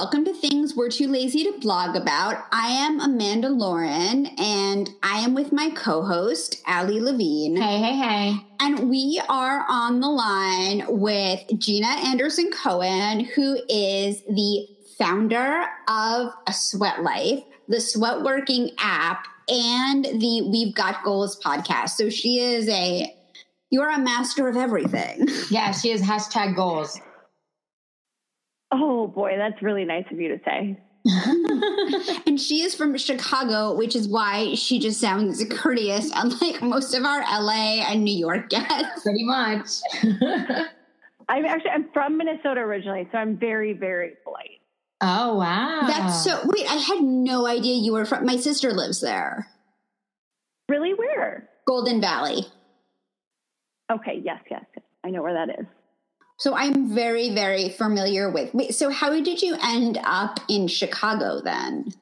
welcome to Things We're Too Lazy to Blog About. I am Amanda Lauren, and I am with my co host, Allie Levine. Hey, hey, hey. And we are on the line with Jeana Anderson Cohen, who is the founder of A Sweat Life, the sweat working app, and the We've Got Goals podcast. So she is a, you're a master of everything. Yeah, she is hashtag goals. Oh boy, that's really nice of you to say. and she is from Chicago, which is why she just sounds courteous, unlike most of our LA and New York guests. Pretty much. I'm actually I'm from Minnesota originally, so I'm very, very polite. Oh wow. That's so wait, I had no idea you were from my sister lives there. Really? Where? Golden Valley. Okay, yes, yes. I know where that is. So I'm very, very familiar with. Wait, so how did you end up in Chicago then?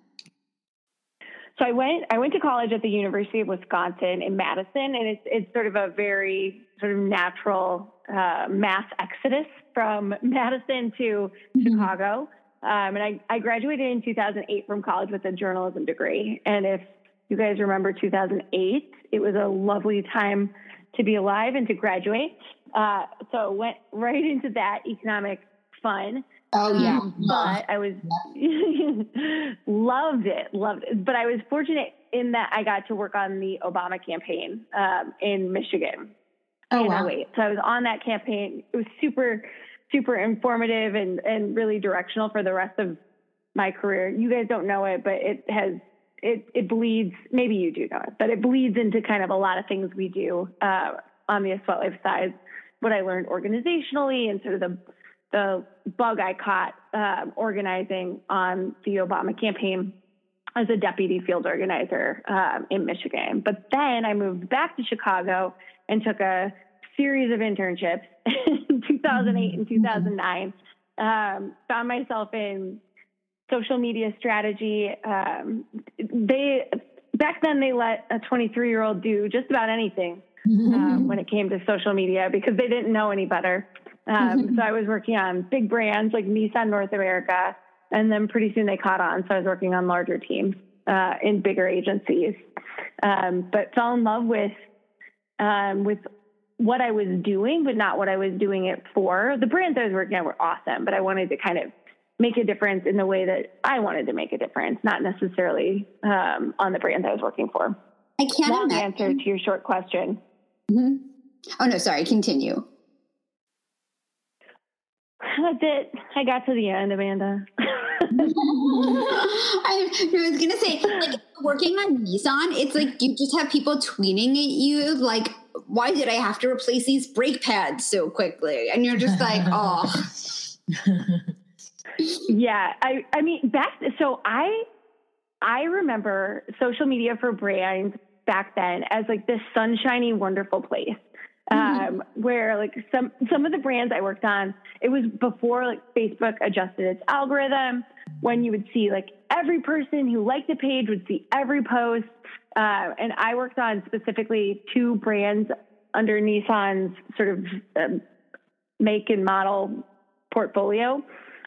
So I went. I went to college at the University of Wisconsin in Madison, and it's it's sort of a very sort of natural uh, mass exodus from Madison to mm-hmm. Chicago. Um, and I, I graduated in 2008 from college with a journalism degree. And if you guys remember 2008, it was a lovely time to be alive and to graduate. Uh, so went right into that economic fun. Oh yeah, um, but I was loved it, loved it. But I was fortunate in that I got to work on the Obama campaign um, in Michigan. Oh wow! So I was on that campaign. It was super, super informative and and really directional for the rest of my career. You guys don't know it, but it has it it bleeds. Maybe you do know it, but it bleeds into kind of a lot of things we do uh, on the Sweat Life side. What I learned organizationally and sort of the the bug I caught um, organizing on the Obama campaign as a deputy field organizer um, in Michigan. But then I moved back to Chicago and took a series of internships in 2008 and 2009. Um, found myself in social media strategy. Um, they back then they let a 23 year old do just about anything um, when it came to social media because they didn't know any better. Um, so I was working on big brands like Nissan North America, and then pretty soon they caught on. So I was working on larger teams uh, in bigger agencies, um, but fell in love with um, with what I was doing, but not what I was doing it for. The brands I was working on were awesome, but I wanted to kind of make a difference in the way that I wanted to make a difference, not necessarily um, on the brand I was working for. I can't Long answer to your short question. Mm-hmm. Oh no, sorry. Continue. That's it. I got to the end, Amanda. I, I, was gonna say, like working on Nissan, it's like you just have people tweeting at you, like, "Why did I have to replace these brake pads so quickly?" And you're just like, "Oh." yeah, I I mean back so I I remember social media for brands back then as like this sunshiny, wonderful place. Mm-hmm. Um, where like some some of the brands I worked on, it was before like Facebook adjusted its algorithm. When you would see like every person who liked the page would see every post, uh, and I worked on specifically two brands under Nissan's sort of um, make and model portfolio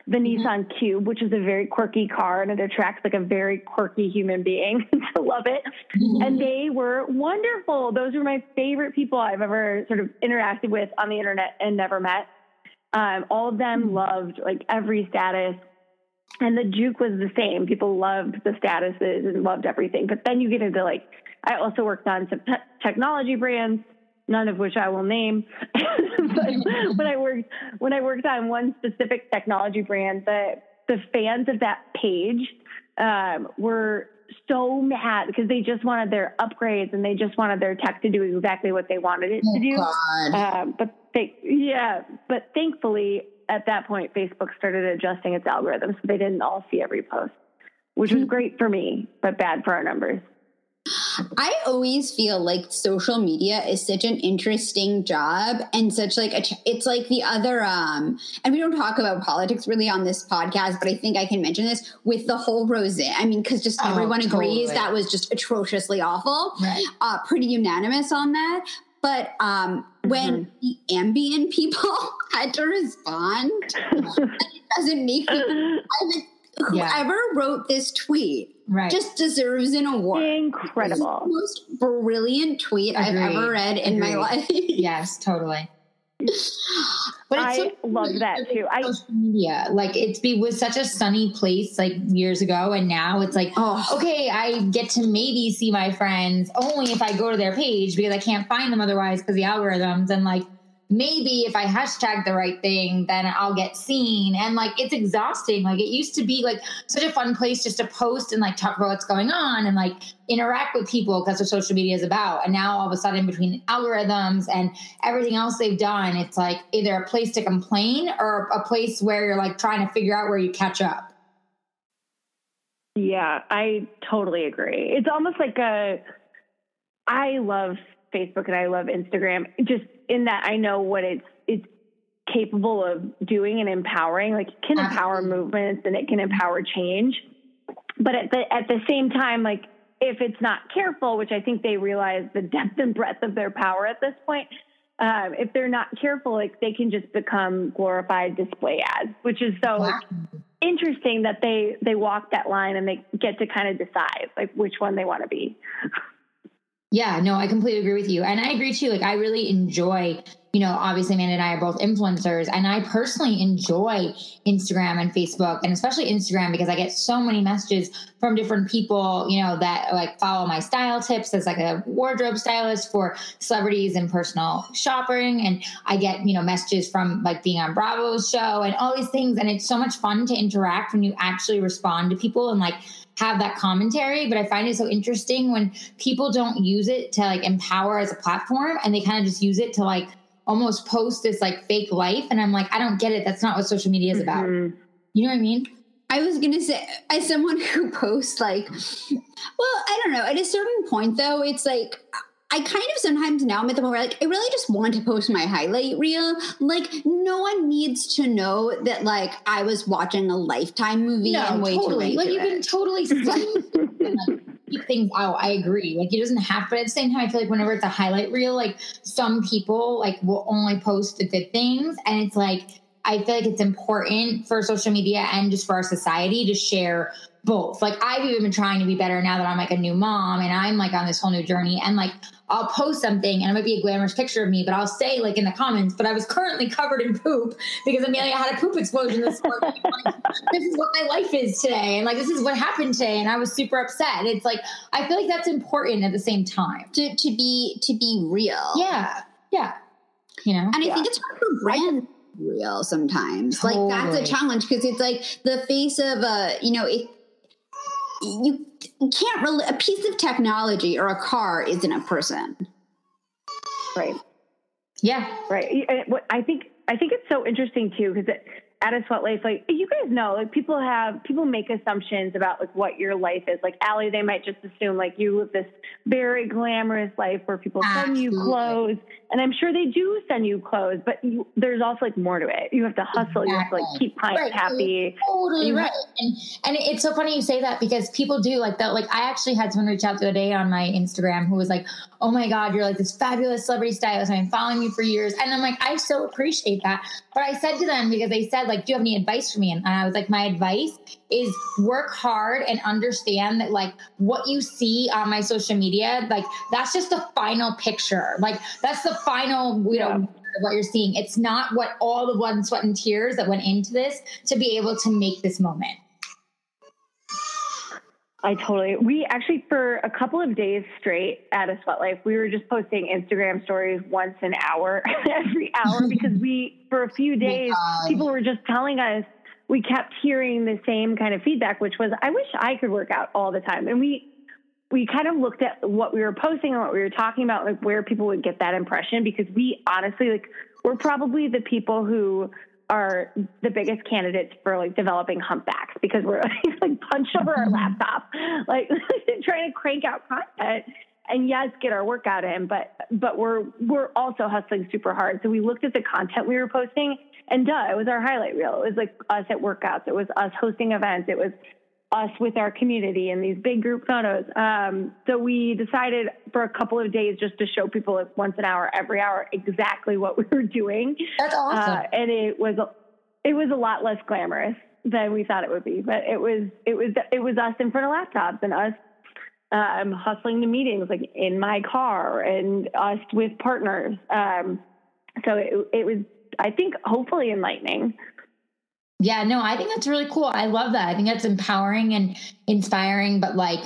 the mm-hmm. Nissan Cube, which is a very quirky car and it attracts like a very quirky human being to love it. Mm-hmm. And they were wonderful. Those were my favorite people I've ever sort of interacted with on the internet and never met. Um, all of them mm-hmm. loved like every status. And the juke was the same. People loved the statuses and loved everything. But then you get into like, I also worked on some te- technology brands none of which I will name. but when I worked when I worked on one specific technology brand, the the fans of that page um, were so mad because they just wanted their upgrades and they just wanted their tech to do exactly what they wanted it oh, to do. Um, but they, yeah, but thankfully at that point, Facebook started adjusting its algorithms so they didn't all see every post, which was hmm. great for me, but bad for our numbers. I always feel like social media is such an interesting job and such like a, it's like the other um and we don't talk about politics really on this podcast but I think I can mention this with the whole Roseanne I mean cuz just oh, everyone totally. agrees that was just atrociously awful right. uh pretty unanimous on that but um when mm-hmm. the Ambien people had to respond doesn't make me. Think Yeah. whoever wrote this tweet Right. just deserves an award. Incredible. most brilliant tweet I've ever read in my life. yes, totally. But I so love that too. I social media, like it's be was such a sunny place like years ago, and now it's like Oh, okay, I get to maybe see my friends only if I go to their page because I can't find them otherwise because the algorithms and like maybe if I hashtag the right thing, then I'll get seen. And like it's exhausting. Like it used to be like such a fun place just to post and like talk about what's going on and like interact with people because what social media is about. And now all of a sudden between algorithms and everything else they've done, it's like either a place to complain or a place where you're like trying to figure out where you catch up. Yeah, I totally agree. It's almost like a. I love Facebook and I love Instagram, just in that I know what it's it's capable of doing and empowering. Like it can empower movements and it can empower change, but at the at the same time, like if it's not careful, which I think they realize the depth and breadth of their power at this point. Um, if they're not careful, like they can just become glorified display ads, which is so Wow. interesting that they they walk that line and they get to kind of decide like which one they want to be. Yeah, no, I completely agree with you. And I agree too. Like, I really enjoy, you know, obviously, Amanda and I are both influencers, and I personally enjoy Instagram and Facebook, and especially Instagram because I get so many messages from different people, you know, that like follow my style tips as like a wardrobe stylist for celebrities and personal shopping. And I get, you know, messages from like being on Bravo's show and all these things. And it's so much fun to interact when you actually respond to people and like, have that commentary, but I find it so interesting when people don't use it to like empower as a platform and they kind of just use it to like almost post this like fake life. And I'm like, I don't get it. That's not what social media is about. Mhm. You know what I mean? I was gonna say, as someone who posts like, well, I don't know. At a certain point, though, it's like I kind of sometimes now I'm at the point where like I really just want to post my highlight reel. Like, no one needs to know that like I was watching a Lifetime movie and way totally. too Like late. you to can it. totally keep things out. I agree. Like it doesn't have, but at the same time, I feel like whenever it's a highlight reel, like some people like will only post the good things, and it's like I feel like it's important for social media and just for our society to share both. Like I've even been trying to be better now that I'm like a new mom and I'm like on this whole new journey. And like I'll post something and it might be a glamorous picture of me, but I'll say like in the comments, but I was currently covered in poop because Amelia had a poop explosion this morning. Like, this is what my life is today. And like this is what happened today. And I was super upset. And it's like I feel like that's important at the same time. to to be to be real. Yeah. Yeah. You know? And I Yeah. think it's hard for brands real sometimes. Like that's a challenge because it's like the face of a, you know, it you can't really a piece of technology or a car isn't a person. Right. Yeah. Right. I think I think it's so interesting too because at a sweat life, like you guys know, like people have people make assumptions about like what your life is. Like Allie, they might just assume like you live this very glamorous life where people send you clothes, and I'm sure they do send you clothes, but you, there's also like more to it. You have to hustle. You have to like keep clients Right. happy. Totally You- right. And and it's so funny you say that because people do like that. Like I actually had someone reach out the other day on my Instagram who was like, "Oh my God, you're like this fabulous celebrity stylist. I've been following you for years." And I'm like, I so appreciate that. But I said to them because they said like, "Do you have any advice for me?" And I was like, "My advice is work hard and understand that like what you see on my social media, like that's just the final picture. Like that's the final, you Yeah. know." what you're seeing. It's not what all the blood and sweat and tears that went into this to be able to make this moment. I totally. We actually, for a couple of days straight at a sweat life, we were just posting Instagram stories once an hour, every hour, because we, for a few days, people were just telling us, we kept hearing the same kind of feedback, which was, I wish I could work out all the time. And we, we kind of looked at what we were posting and what we were talking about, like where people would get that impression, because we honestly, like, we're probably the people who are the biggest candidates for like developing humpbacks because we're like punched over our mm-hmm. laptop, like trying to crank out content and yes, get our workout in, but but we're we're also hustling super hard. So we looked at the content we were posting, and duh, it was our highlight reel. It was like us at workouts. It was us hosting events. It was us with our community and these big group photos. Um, so we decided for a couple of days just to show people like once an hour, every hour, exactly what we were doing. That's awesome. Uh, and it was it was a lot less glamorous than we thought it would be. But it was it was it was us in front of laptops and us um, hustling to meetings like in my car and us with partners. Um, so it, it was I think hopefully enlightening. Yeah, no, I think that's really cool. I love that. I think that's empowering and inspiring, but like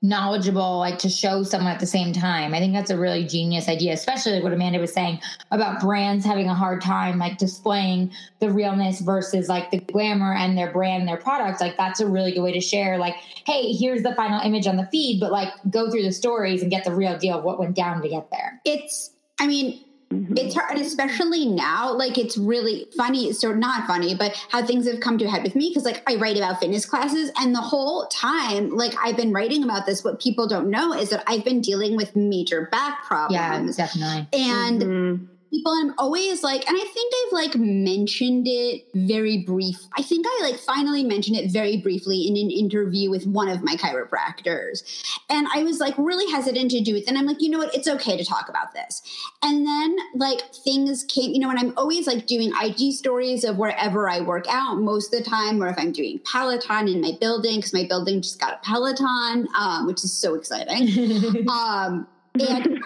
knowledgeable, like to show someone at the same time. I think that's a really genius idea, especially what Amanda was saying about brands having a hard time like displaying the realness versus like the glamour and their brand and their products. Like that's a really good way to share, like, hey, here's the final image on the feed, but like go through the stories and get the real deal of what went down to get there. It's, I mean, Mm-hmm. It's hard, especially now. Like it's really funny, so not funny, but how things have come to a head with me because, like, I write about fitness classes, and the whole time, like, I've been writing about this. What people don't know is that I've been dealing with major back problems. Yeah, definitely. And mm-hmm people and I'm always like, and I think I've like mentioned it very brief. I think I like finally mentioned it very briefly in an interview with one of my chiropractors. And I was like really hesitant to do it. Then I'm like, you know what? It's okay to talk about this. And then like things came, you know, and I'm always like doing IG stories of wherever I work out most of the time, or if I'm doing Peloton in my building, because my building just got a Peloton, um, which is so exciting. um, and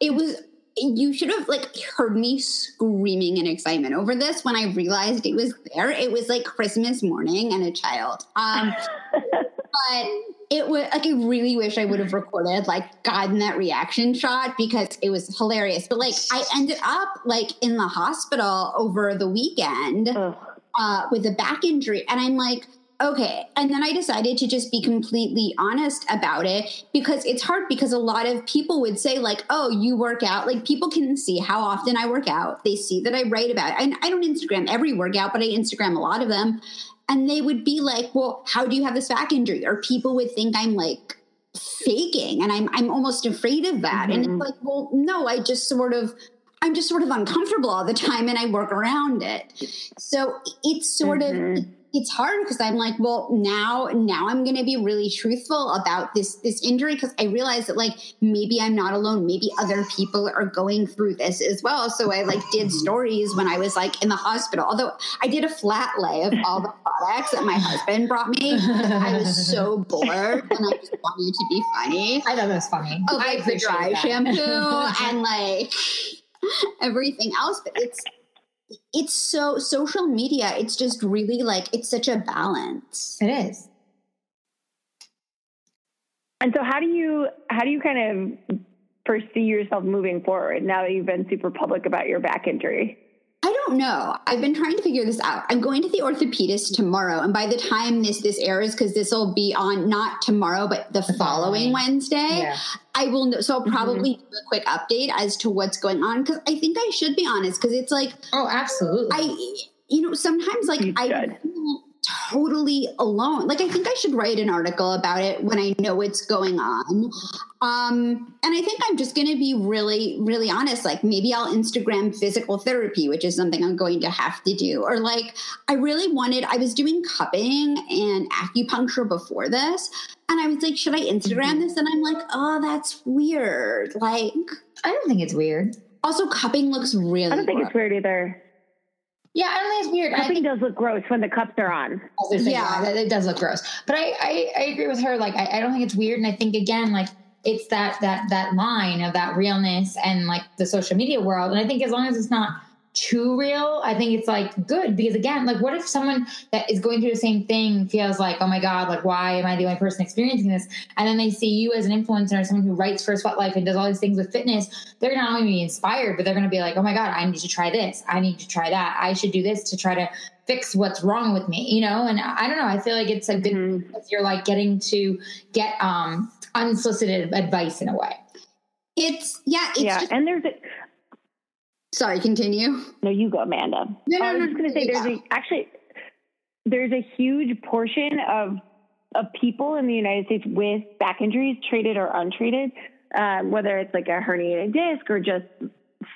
it was you should have like heard me screaming in excitement over this when I realized it was there. It was like Christmas morning and a child. Um, but it was like I really wish I would have recorded, like gotten that reaction shot because it was hilarious. But like I ended up like in the hospital over the weekend uh, with a back injury, and I'm like Okay. And then I decided to just be completely honest about it because it's hard because a lot of people would say, like, oh, you work out. Like, people can see how often I work out. They see that I write about it. And I don't Instagram every workout, but I Instagram a lot of them. And they would be like, well, how do you have this back injury? Or people would think I'm like faking. And I'm, I'm almost afraid of that. Mm-hmm. And it's mm-hmm. like, well, no, I just sort of I'm just sort of uncomfortable all the time and I work around it. So it's sort mm-hmm. of it's hard because I'm like, well, now now I'm going to be really truthful about this this injury because I realize that like maybe I'm not alone. Maybe other people are going through this as well. So I like did mm-hmm. stories when I was like in the hospital. Although I did a flat lay of all the products that my husband brought me. I was so bored and I just wanted to be funny. I thought it was funny. Of like the dry that. shampoo and like everything else, but it's it's so social media it's just really like it's such a balance. It is. And so how do you how do you kind of foresee yourself moving forward now that you've been super public about your back injury I don't know. I've been trying to figure this out. I'm going to the orthopedist tomorrow, and by the time this this airs, because this will be on not tomorrow, but the following Wednesday, yeah. I will know. So I'll mm-hmm. probably mm-hmm. do a quick update as to what's going on because I think I should be honest because it's like oh, absolutely. I you know sometimes like I totally alone. Like I think I should write an article about it when I know what's going on. Um, and I think I'm just going to be really, really honest. Like maybe I'll Instagram physical therapy, which is something I'm going to have to do. Or like I really wanted. I was doing cupping and acupuncture before this, and I was like, should I Instagram mm-hmm. this? And I'm like, oh, that's weird. Like I don't think it's weird. Also, cupping looks really. I don't think it's weird either. Yeah, I don't think it's weird. Cupping think, does look gross when the cups are on. yeah, it does look gross. But I, I, I agree with her. Like, I, I don't think it's weird. And I think again, like, it's that that that line of that realness and like the social media world. And I think as long as it's not too real, I think it's like good because again, like what if someone that is going through the same thing feels like, oh my God, like why am I the only person experiencing this? And then they see you as an influencer, or someone who writes for Sweat Life and does all these things with fitness, they're not only be inspired, but they're gonna be like, oh my God, I need to try this. I need to try that. I should do this to try to fix what's wrong with me, you know? And I don't know, I feel like it's a good mm-hmm. you're like getting to get um unsolicited advice in a way. It's yeah, it's yeah, just, and there's a Sorry, continue. No, you go, Amanda. No, no, I was no, just going to say there's a, actually there's a huge portion of of people in the United States with back injuries, treated or untreated, um, whether it's like a herniated disc or just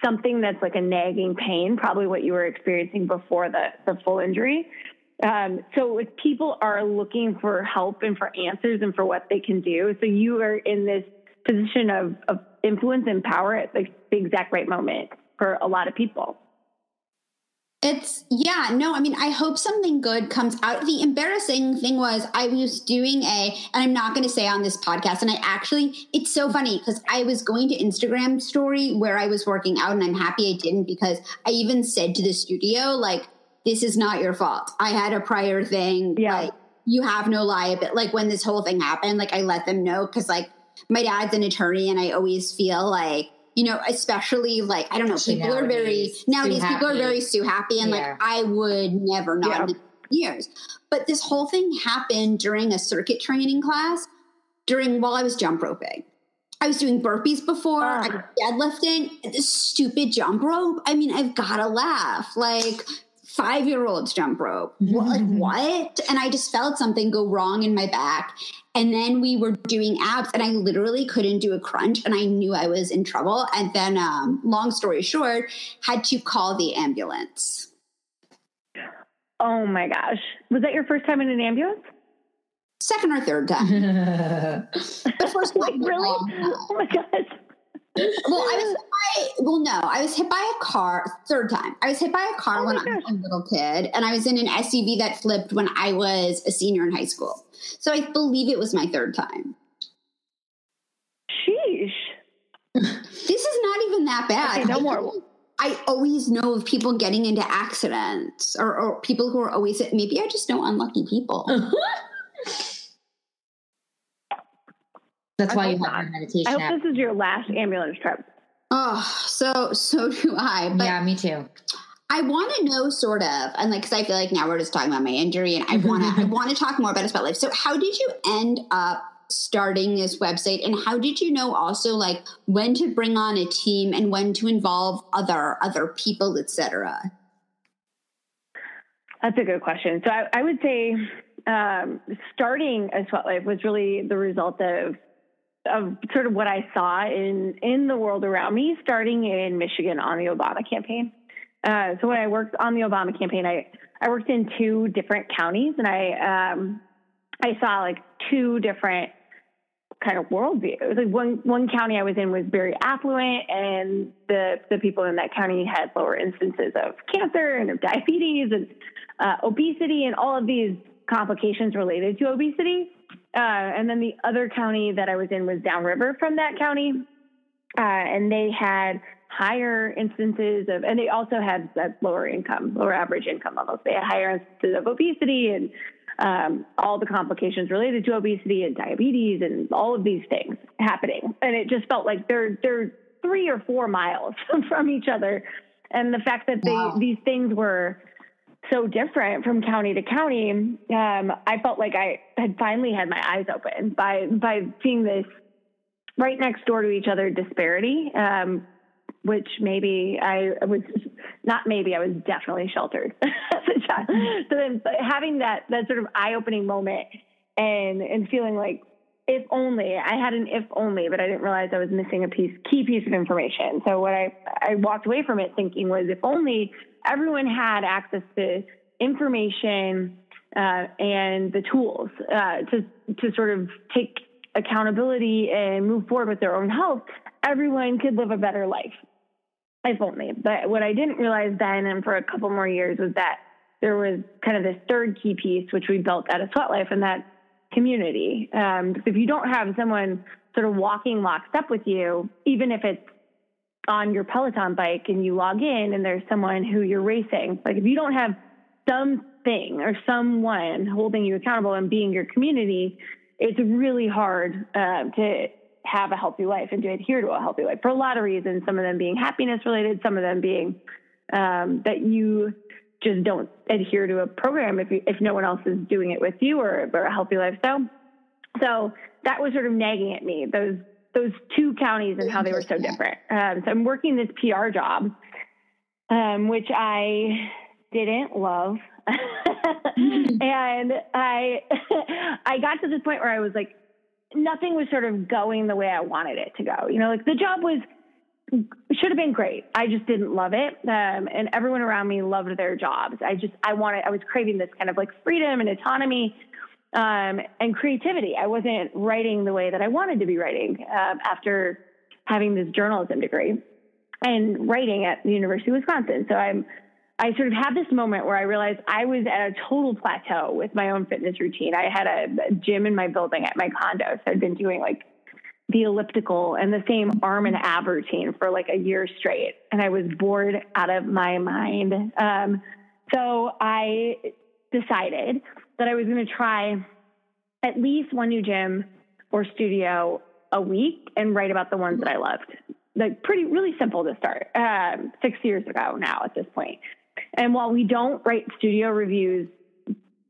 something that's like a nagging pain, probably what you were experiencing before the the full injury. Um, so if people are looking for help and for answers and for what they can do, so you are in this position of, of influence and power at the, the exact right moment for a lot of people. It's yeah, no, I mean, I hope something good comes out. The embarrassing thing was I was doing a, and I'm not going to say on this podcast, and I actually, it's so funny because I was going to Instagram story where I was working out, and I'm happy I didn't because I even said to the studio, like, this is not your fault. I had a prior thing. Yeah. Like, you have no liability. Like, when this whole thing happened, like, I let them know because, like, my dad's an attorney, and I always feel like, you know, especially like I don't know, people are very nowadays, nowadays people are very sue happy, and Yeah. like I would never not Yeah. years. But this whole thing happened during a circuit training class during while I was jump roping. I was doing burpees before, I was Ah. deadlifting, this stupid jump rope. I mean, I've gotta laugh. Like five year olds jump rope. What, like what? And I just felt something go wrong in my back. And then we were doing abs, and I literally couldn't do a crunch, and I knew I was in trouble. And then, um, long story short, had to call the ambulance. Oh my gosh. Was that your first time in an ambulance? Second or third time. The first Like, time. really? um, Oh my gosh. Well, I was hit by, well, no, I was hit by a car third time. I was hit by a car Oh when I was a little kid, and I was in an SUV that flipped when I was a senior in high school. So I believe it was my third time. Sheesh. This is not even that bad. Okay, no more. I always know of people getting into accidents or, or people who are always maybe I just know unlucky people. That's I why you hope have your meditation I hope app. this is your last ambulance trip. oh, so so do I. But yeah, me too. I want to know sort of, and like, because I feel like now we're just talking about my injury, and I want to, I want to talk more about Sweat Life. So, how did you end up starting this website, and how did you know also like when to bring on a team and when to involve other other people, etc. That's a good question. So I, I would say um, starting a sweat life was really the result of of sort of what I saw in in the world around me, starting in Michigan on the Obama campaign. Uh, so when I worked on the Obama campaign, I I worked in two different counties, and I um, I saw like two different kind of worldviews. Like one one county I was in was very affluent, and the the people in that county had lower instances of cancer and of diabetes and uh, obesity and all of these complications related to obesity. Uh, and then the other county that I was in was downriver from that county, uh, and they had higher instances of, and they also had that lower income, lower average income levels. They had higher instances of obesity and um, all the complications related to obesity and diabetes and all of these things happening. And it just felt like they're they're three or four miles from each other, and the fact that they Wow. these things were so different from county to county, um, I felt like I had finally had my eyes open by by seeing this right next door to each other disparity, um, which maybe I was not maybe I was definitely sheltered as a child. So then but having that that sort of eye opening moment and and feeling like if only I had an if only, but I didn't realize I was missing a piece key piece of information. So what I I walked away from it thinking was if only everyone had access to information uh, and the tools uh, to to sort of take accountability and move forward with their own health, everyone could live a better life. If only. But what I didn't realize then, and for a couple more years, was that there was kind of this third key piece, which we built at a sweat life, and that community. Um, if you don't have someone sort of walking lockstep with you, even if it's on your Peloton bike and you log in and there's someone who you're racing, like if you don't have something or someone holding you accountable and being your community, it's really hard uh, to have a healthy life and to adhere to a healthy life for a lot of reasons. Some of them being happiness related, some of them being um, that you just don't adhere to a program if you, if no one else is doing it with you or, or a healthy lifestyle. So that was sort of nagging at me those those two counties and how they were so different. Um, so I'm working this PR job, um, which I didn't love, and I I got to this point where I was like, nothing was sort of going the way I wanted it to go. You know, like the job was should have been great. I just didn't love it. Um, and everyone around me loved their jobs. I just, I wanted, I was craving this kind of like freedom and autonomy um, and creativity. I wasn't writing the way that I wanted to be writing um, after having this journalism degree and writing at the University of Wisconsin. So I'm, I sort of had this moment where I realized I was at a total plateau with my own fitness routine. I had a, gym in my building at my condo, so I'd been doing like the elliptical and the same arm and ab routine for like a year straight, and I was bored out of my mind. Um, so I decided that I was going to try at least one new gym or studio a week and write about the ones that I loved. Like pretty, really simple to start. Um, six years ago now at this point. And while we don't write studio reviews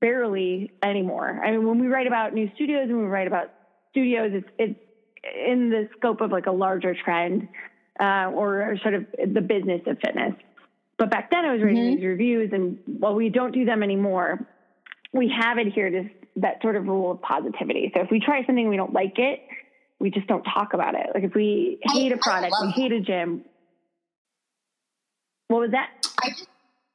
barely anymore, I mean, when we write about new studios and we write about studios, it's it's in the scope of like a larger trend uh, or sort of the business of fitness. But back then, I was writing mm-hmm. these reviews, and while we don't do them anymore, we have adhered to that sort of rule of positivity. So if we try something we don't like it, we just don't talk about it. Like if we hate I, a product, we hate a gym. What was that? I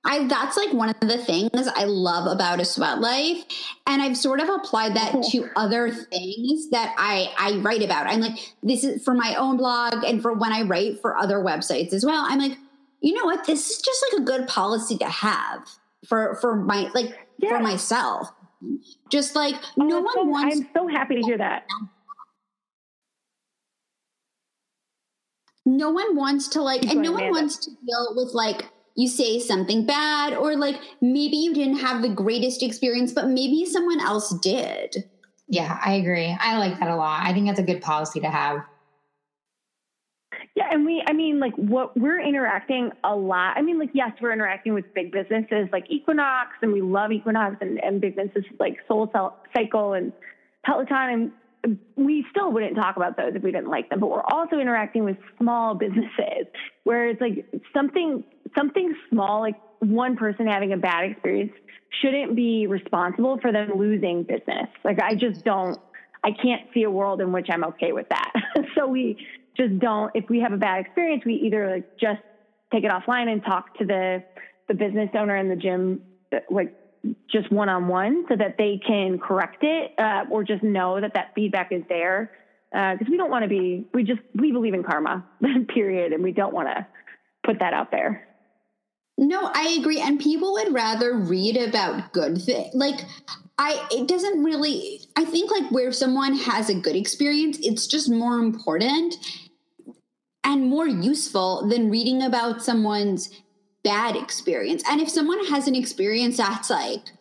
I that's like one of the things I love about a sweat life. And I've sort of applied that to other things that I I write about. I'm like, this is for my own blog and for when I write for other websites as well. I'm like, you know what? This is just like a good policy to have for for my like yeah. for myself. Just like oh, no one so, wants I'm so happy to hear that. No one wants to like and no one wants to deal with like you say something bad or like maybe you didn't have the greatest experience but maybe someone else did yeah i agree i like that a lot i think that's a good policy to have yeah and we i mean like what we're interacting a lot i mean like yes we're interacting with big businesses like equinox and we love equinox and, and big businesses like soul cycle and peloton and we still wouldn't talk about those if we didn't like them, but we're also interacting with small businesses where it's like something something small, like one person having a bad experience shouldn't be responsible for them losing business. Like I just don't I can't see a world in which I'm okay with that. so we just don't if we have a bad experience, we either like just take it offline and talk to the the business owner in the gym like just one on one so that they can correct it uh, or just know that that feedback is there. Because uh, we don't want to be, we just, we believe in karma, period. And we don't want to put that out there. No, I agree. And people would rather read about good things. Like, I, it doesn't really, I think like where someone has a good experience, it's just more important and more useful than reading about someone's bad experience. And if someone has an experience that's like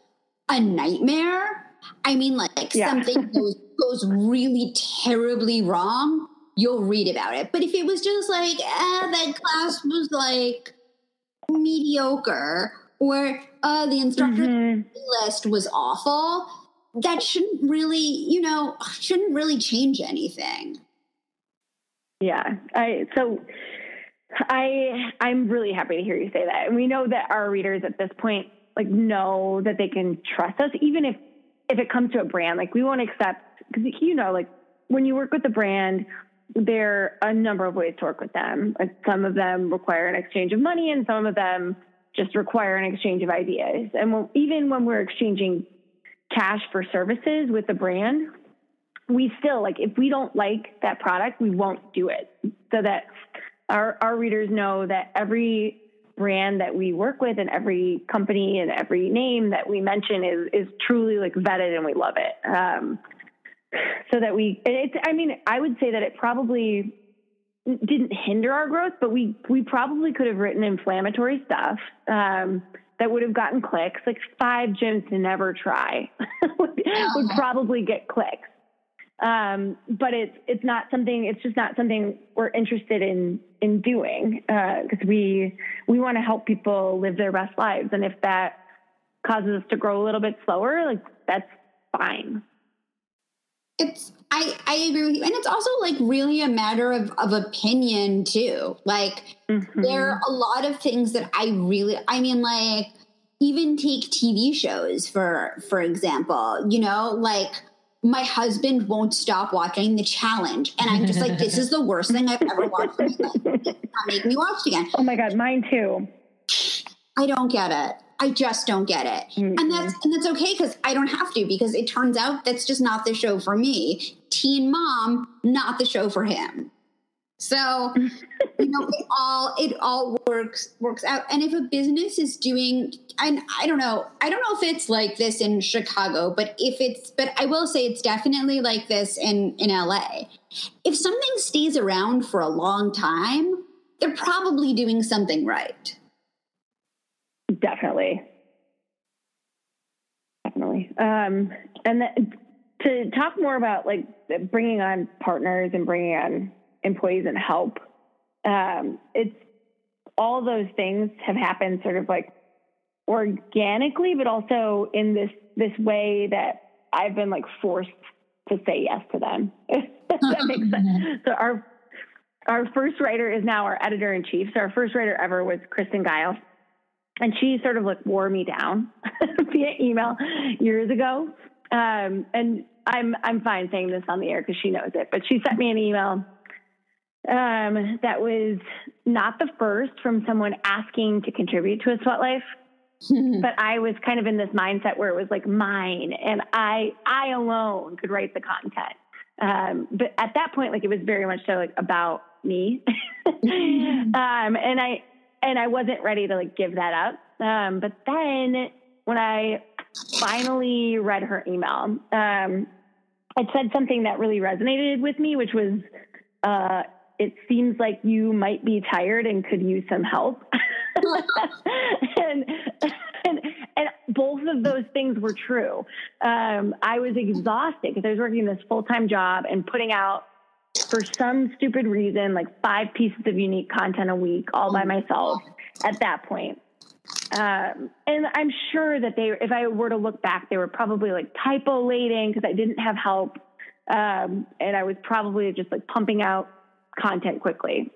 a nightmare, I mean, like yeah. something goes, goes really terribly wrong, you'll read about it. But if it was just like, eh, that class was like mediocre, or uh, the instructor mm-hmm. list was awful, that shouldn't really, you know, shouldn't really change anything. Yeah. I so I I'm really happy to hear you say that. And we know that our readers at this point like know that they can trust us even if if it comes to a brand. Like we won't accept because you know like when you work with a brand there are a number of ways to work with them. Some of them require an exchange of money and some of them just require an exchange of ideas. And when, even when we're exchanging cash for services with the brand, we still like if we don't like that product, we won't do it. So that our, our readers know that every brand that we work with and every company and every name that we mention is is truly like vetted and we love it. Um, so that we, it's, I mean, I would say that it probably didn't hinder our growth, but we we probably could have written inflammatory stuff um, that would have gotten clicks. Like five gyms to never try would, would probably get clicks. Um, but it's it's not something. It's just not something we're interested in in doing because uh, we we want to help people live their best lives, and if that causes us to grow a little bit slower, like that's fine. It's I I agree with you, and it's also like really a matter of of opinion too. Like mm-hmm. there are a lot of things that I really. I mean, like even take TV shows for for example. You know, like my husband won't stop watching the challenge. And I'm just like, this is the worst thing I've ever watched in my life. Not make me watch it again. Oh my God, mine too. I don't get it. I just don't get it. Mm-hmm. And that's and that's okay because I don't have to because it turns out that's just not the show for me. Teen mom, not the show for him. So, you know, it all it all works works out. And if a business is doing and I don't know, I don't know if it's like this in Chicago, but if it's but I will say it's definitely like this in in LA. If something stays around for a long time, they're probably doing something right. Definitely. Definitely. Um and to talk more about like bringing on partners and bringing on employees and help. Um, it's all those things have happened sort of like organically, but also in this this way that I've been like forced to say yes to them. that makes sense. So our our first writer is now our editor in chief. So our first writer ever was Kristen Geil. And she sort of like wore me down via email years ago. Um, and I'm I'm fine saying this on the air because she knows it. But she sent me an email um, that was not the first from someone asking to contribute to a sweat life. but I was kind of in this mindset where it was like mine and I I alone could write the content. Um, but at that point, like it was very much so like about me. um, and I and I wasn't ready to like give that up. Um, but then when I finally read her email, um, it said something that really resonated with me, which was uh, it seems like you might be tired and could use some help. and, and, and both of those things were true. Um, I was exhausted because I was working this full time job and putting out for some stupid reason like five pieces of unique content a week all by myself at that point. Um, and I'm sure that they, if I were to look back, they were probably like typo lating because I didn't have help. Um, and I was probably just like pumping out content quickly.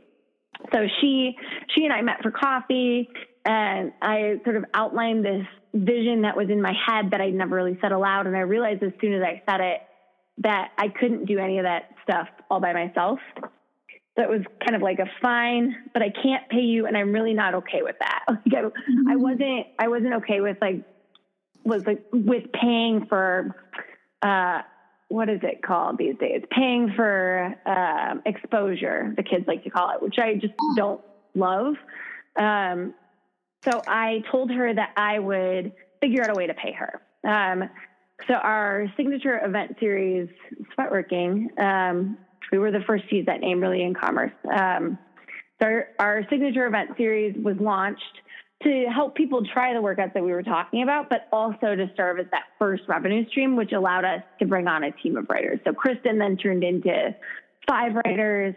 So she she and I met for coffee and I sort of outlined this vision that was in my head that I'd never really said aloud and I realized as soon as I said it that I couldn't do any of that stuff all by myself. So it was kind of like a fine, but I can't pay you and I'm really not okay with that. Like I, mm-hmm. I wasn't I wasn't okay with like was like with paying for uh what is it called these days? Paying for um, exposure, the kids like to call it, which I just don't love. Um, so I told her that I would figure out a way to pay her. Um, so our signature event series, Sweatworking, um, we were the first to use that name really in commerce. Um, so our, our signature event series was launched to help people try the workouts that we were talking about, but also to serve as that first revenue stream, which allowed us to bring on a team of writers. So Kristen then turned into five writers,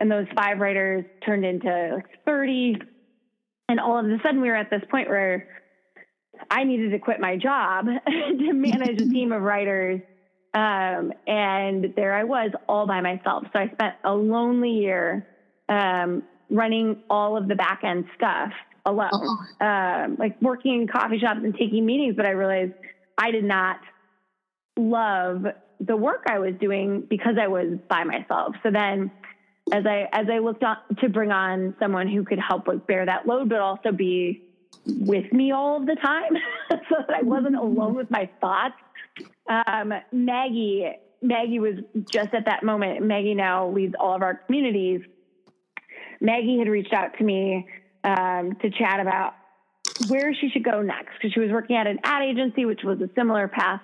and those five writers turned into like 30. And all of a sudden, we were at this point where I needed to quit my job to manage a team of writers. Um, and there I was all by myself. So I spent a lonely year um, running all of the back end stuff alone, uh-uh. um, like working in coffee shops and taking meetings. But I realized I did not love the work I was doing because I was by myself. So then, as I as I looked on to bring on someone who could help like bear that load, but also be with me all of the time, so that I wasn't alone with my thoughts. Um, Maggie Maggie was just at that moment. Maggie now leads all of our communities. Maggie had reached out to me um, to chat about where she should go next because she was working at an ad agency, which was a similar path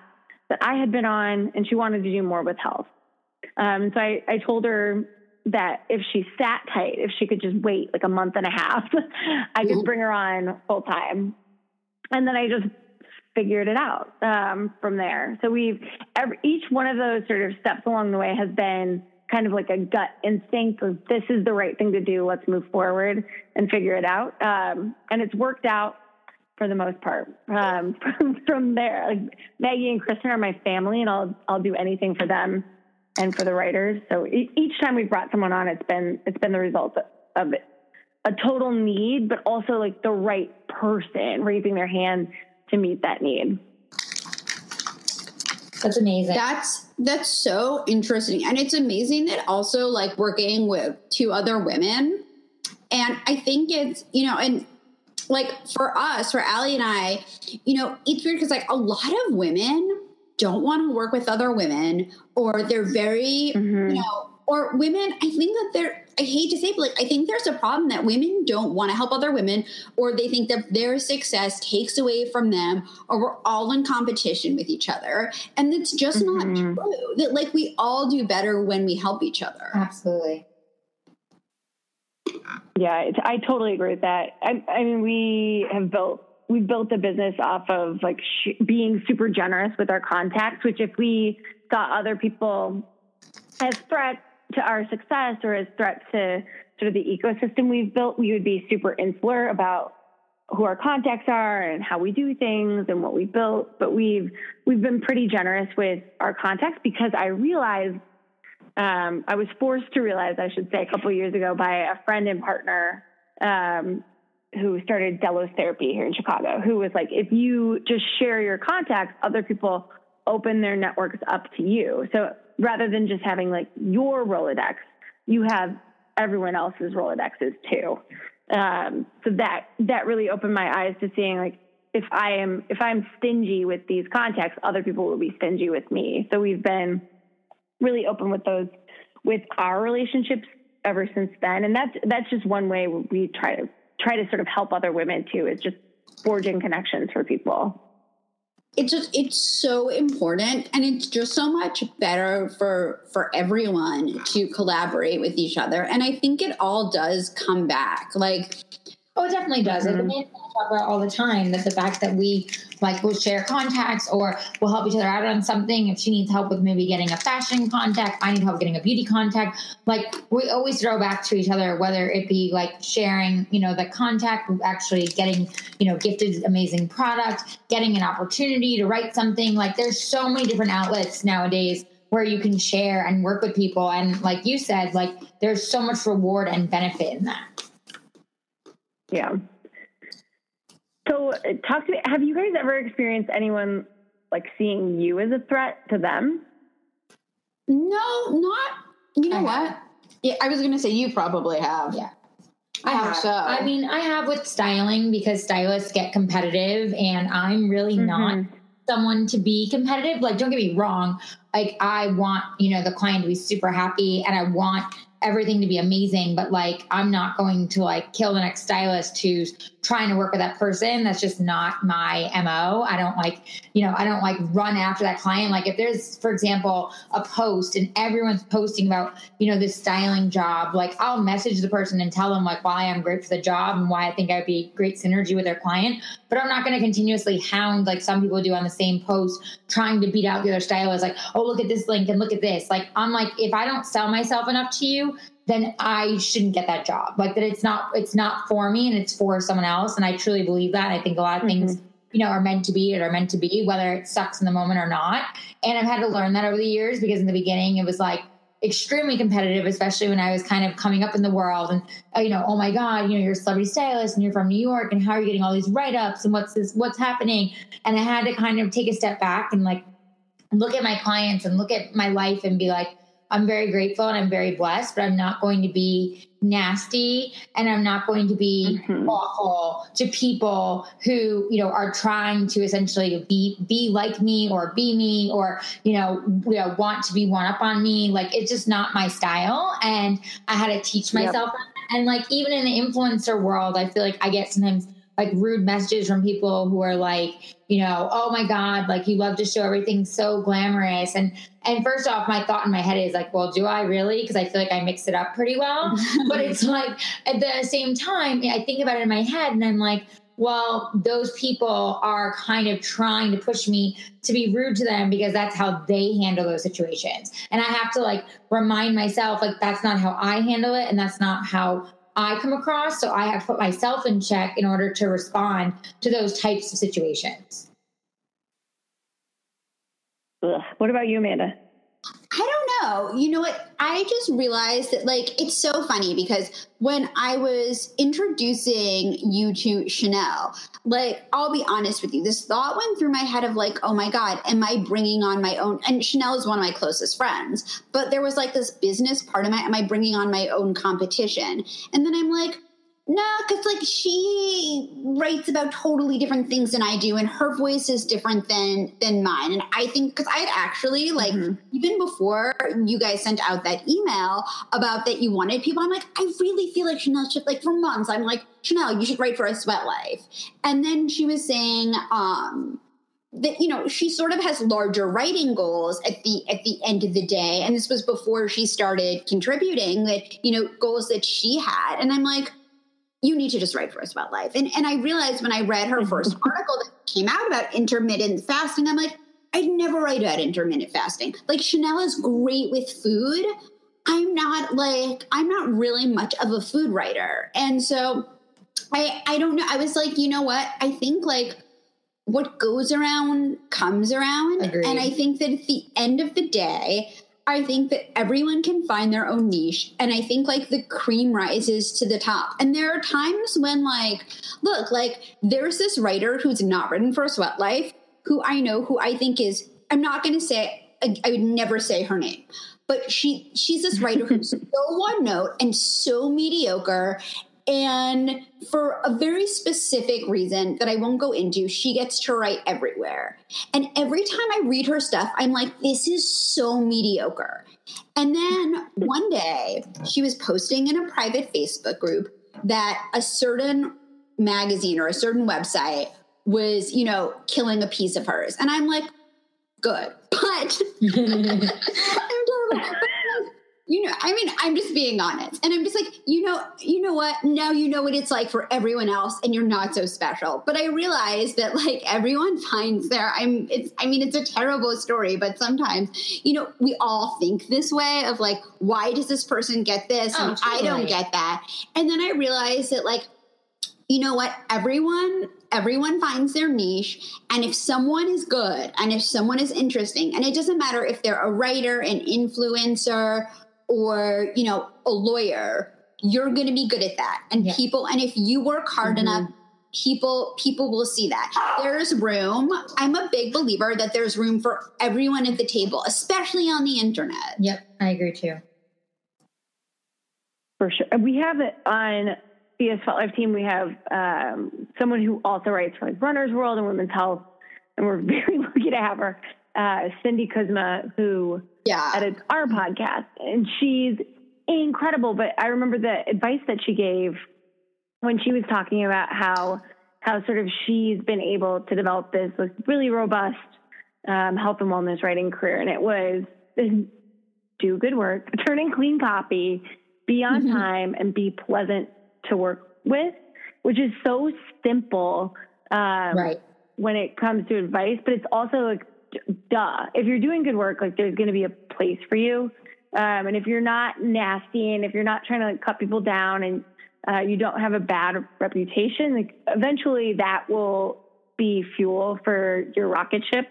that I had been on, and she wanted to do more with health. Um, so I, I told her that if she sat tight, if she could just wait like a month and a half, I could mm-hmm. bring her on full time. And then I just figured it out um, from there. So we've every, each one of those sort of steps along the way has been kind of like a gut instinct of this is the right thing to do. Let's move forward and figure it out. Um, and it's worked out for the most part. Um, from, from there, like Maggie and Kristen are my family, and I'll I'll do anything for them and for the writers. So e- each time we've brought someone on, it's been it's been the result of it, a total need, but also like the right person raising their hand to meet that need. That's amazing. That's that's so interesting. And it's amazing that also like working with two other women. And I think it's, you know, and like for us, for Allie and I, you know, it's weird because like a lot of women don't want to work with other women or they're very, mm-hmm. you know, or women, I think that they're, I hate to say, but like, I think there's a problem that women don't want to help other women, or they think that their success takes away from them, or we're all in competition with each other. And it's just mm-hmm. not true. That like we all do better when we help each other. Absolutely. Yeah, I totally agree with that. I, I mean, we have built we built the business off of like sh- being super generous with our contacts. Which, if we saw other people as threats to our success or as threats to sort of the ecosystem we've built, we would be super insular about who our contacts are and how we do things and what we built. But we've we've been pretty generous with our contacts because I realized um, I was forced to realize, I should say, a couple years ago by a friend and partner um, who started Delos Therapy here in Chicago, who was like, if you just share your contacts, other people open their networks up to you. So rather than just having like your Rolodex, you have everyone else's Rolodexes too. Um, so that that really opened my eyes to seeing like if I am if I'm stingy with these contacts, other people will be stingy with me. So we've been really open with those with our relationships ever since then, and that's that's just one way we try to try to sort of help other women too. Is just forging connections for people it's just it's so important and it's just so much better for for everyone to collaborate with each other and i think it all does come back. Like Oh, it definitely does. Mm-hmm. Like, talk about all the time that the fact that we like will share contacts or we'll help each other out on something. If she needs help with maybe getting a fashion contact, I need help getting a beauty contact. Like we always throw back to each other, whether it be like sharing, you know, the contact, actually getting, you know, gifted amazing product, getting an opportunity to write something. Like there's so many different outlets nowadays where you can share and work with people. And like you said, like there's so much reward and benefit in that. Yeah. So, uh, talk to me. Have you guys ever experienced anyone like seeing you as a threat to them? No, not. You know I what? Have. Yeah, I was going to say you probably have. Yeah. I, I have. So. I mean, I have with styling because stylists get competitive, and I'm really mm-hmm. not someone to be competitive. Like, don't get me wrong. Like, I want you know the client to be super happy, and I want everything to be amazing, but like I'm not going to like kill the next stylist who's trying to work with that person. That's just not my MO. I don't like, you know, I don't like run after that client. Like if there's, for example, a post and everyone's posting about, you know, this styling job, like I'll message the person and tell them like why I'm great for the job and why I think I'd be great synergy with their client. But I'm not going to continuously hound like some people do on the same post, trying to beat out the other stylist. Like, oh, look at this link and look at this. Like I'm like, if I don't sell myself enough to you, then I shouldn't get that job. Like that it's not it's not for me and it's for someone else. And I truly believe that. I think a lot of mm-hmm. things, you know, are meant to be and are meant to be, whether it sucks in the moment or not. And I've had to learn that over the years because in the beginning it was like extremely competitive, especially when I was kind of coming up in the world and uh, you know, oh my God, you know, you're a celebrity stylist and you're from New York and how are you getting all these write-ups and what's this what's happening? And I had to kind of take a step back and like look at my clients and look at my life and be like, I'm very grateful and I'm very blessed, but I'm not going to be nasty and I'm not going to be mm-hmm. awful to people who, you know, are trying to essentially be be like me or be me or, you know, you know want to be one up on me. Like it's just not my style. And I had to teach myself yep. And like even in the influencer world, I feel like I get sometimes like rude messages from people who are like, you know, oh my God, like you love to show everything so glamorous. And and first off, my thought in my head is like, well, do I really? Because I feel like I mix it up pretty well. but it's like at the same time, I think about it in my head and I'm like, well, those people are kind of trying to push me to be rude to them because that's how they handle those situations. And I have to like remind myself, like, that's not how I handle it. And that's not how I come across. So I have put myself in check in order to respond to those types of situations. Ugh. What about you, Amanda? I don't know. You know what? I just realized that, like, it's so funny because when I was introducing you to Chanel, like, I'll be honest with you, this thought went through my head of, like, oh my God, am I bringing on my own? And Chanel is one of my closest friends, but there was like this business part of my, am I bringing on my own competition? And then I'm like, No, because like she writes about totally different things than I do, and her voice is different than than mine. And I think because I had actually like mm-hmm. even before you guys sent out that email about that you wanted people, I'm like, I really feel like Chanel should like for months. I'm like, Chanel, you should write for a sweat life. And then she was saying, um, that you know she sort of has larger writing goals at the at the end of the day and this was before she started contributing that you know goals that she had and i'm like you need to just write for us about life. And and I realized when I read her mm-hmm. first article that came out about intermittent fasting, I'm like, I'd never write about intermittent fasting. Like Chanel is great with food. I'm not like I'm not really much of a food writer. And so I I don't know. I was like, you know what? I think like what goes around comes around. Agreed. And I think that at the end of the day, I think that everyone can find their own niche. And I think like the cream rises to the top. And there are times when, like, look, like there's this writer who's not written for a sweat life who I know who I think is, I'm not going to say, I, I would never say her name, but she she's this writer who's so one note and so mediocre and for a very specific reason that I won't go into, she gets to write everywhere. And every time I read her stuff, I'm like, this is so mediocre. And then one day, she was posting in a private Facebook group that a certain magazine or a certain website was, you know, killing a piece of hers. And I'm like, good. But I'm you know i mean i'm just being honest. And i'm just like you know you know what? Now you know what it's like for everyone else and you're not so special. But i realize that like everyone finds their i'm it's i mean it's a terrible story but sometimes you know we all think this way of like why does this person get this? Oh, and totally. i don't get that. And then i realize that like you know what? Everyone everyone finds their niche. And if someone is good and if someone is interesting and it doesn't matter if they're a writer an influencer or you know a lawyer you're going to be good at that. And yeah. people and if you work hard mm-hmm. enough people people will see that. There's room. I'm a big believer that there's room for everyone at the table especially on the internet. Yep i agree too. For sure. We have it on the Life team we have um, someone who also writes for like runner's world and women's health and we're very lucky to have her uh, Cindy Kuzma, who yeah. edits our podcast, and she's incredible. But I remember the advice that she gave when she was talking about how how sort of she's been able to develop this like really robust um, health and wellness writing career, and it was do good work, turn in clean copy, be on mm-hmm. time, and be pleasant to work with, which is so simple. Um, right. When it comes to advice, but it's also like duh. If you're doing good work, like there's going to be a place for you. Um, and if you're not nasty and if you're not trying to like, cut people down and uh, you don't have a bad reputation, like eventually that will be fuel for your rocket ship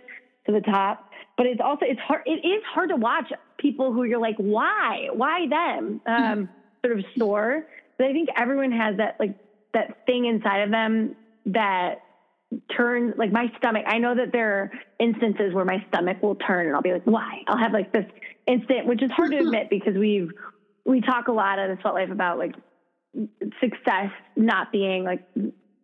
to the top. But it's also it's hard. It is hard to watch people who you're like, why, why them? Um, sort of soar. But I think everyone has that like that thing inside of them that turn like my stomach i know that there are instances where my stomach will turn and i'll be like why? I'll have like this instant which is hard to admit because we've we talk a lot in the sweat life about like success not being like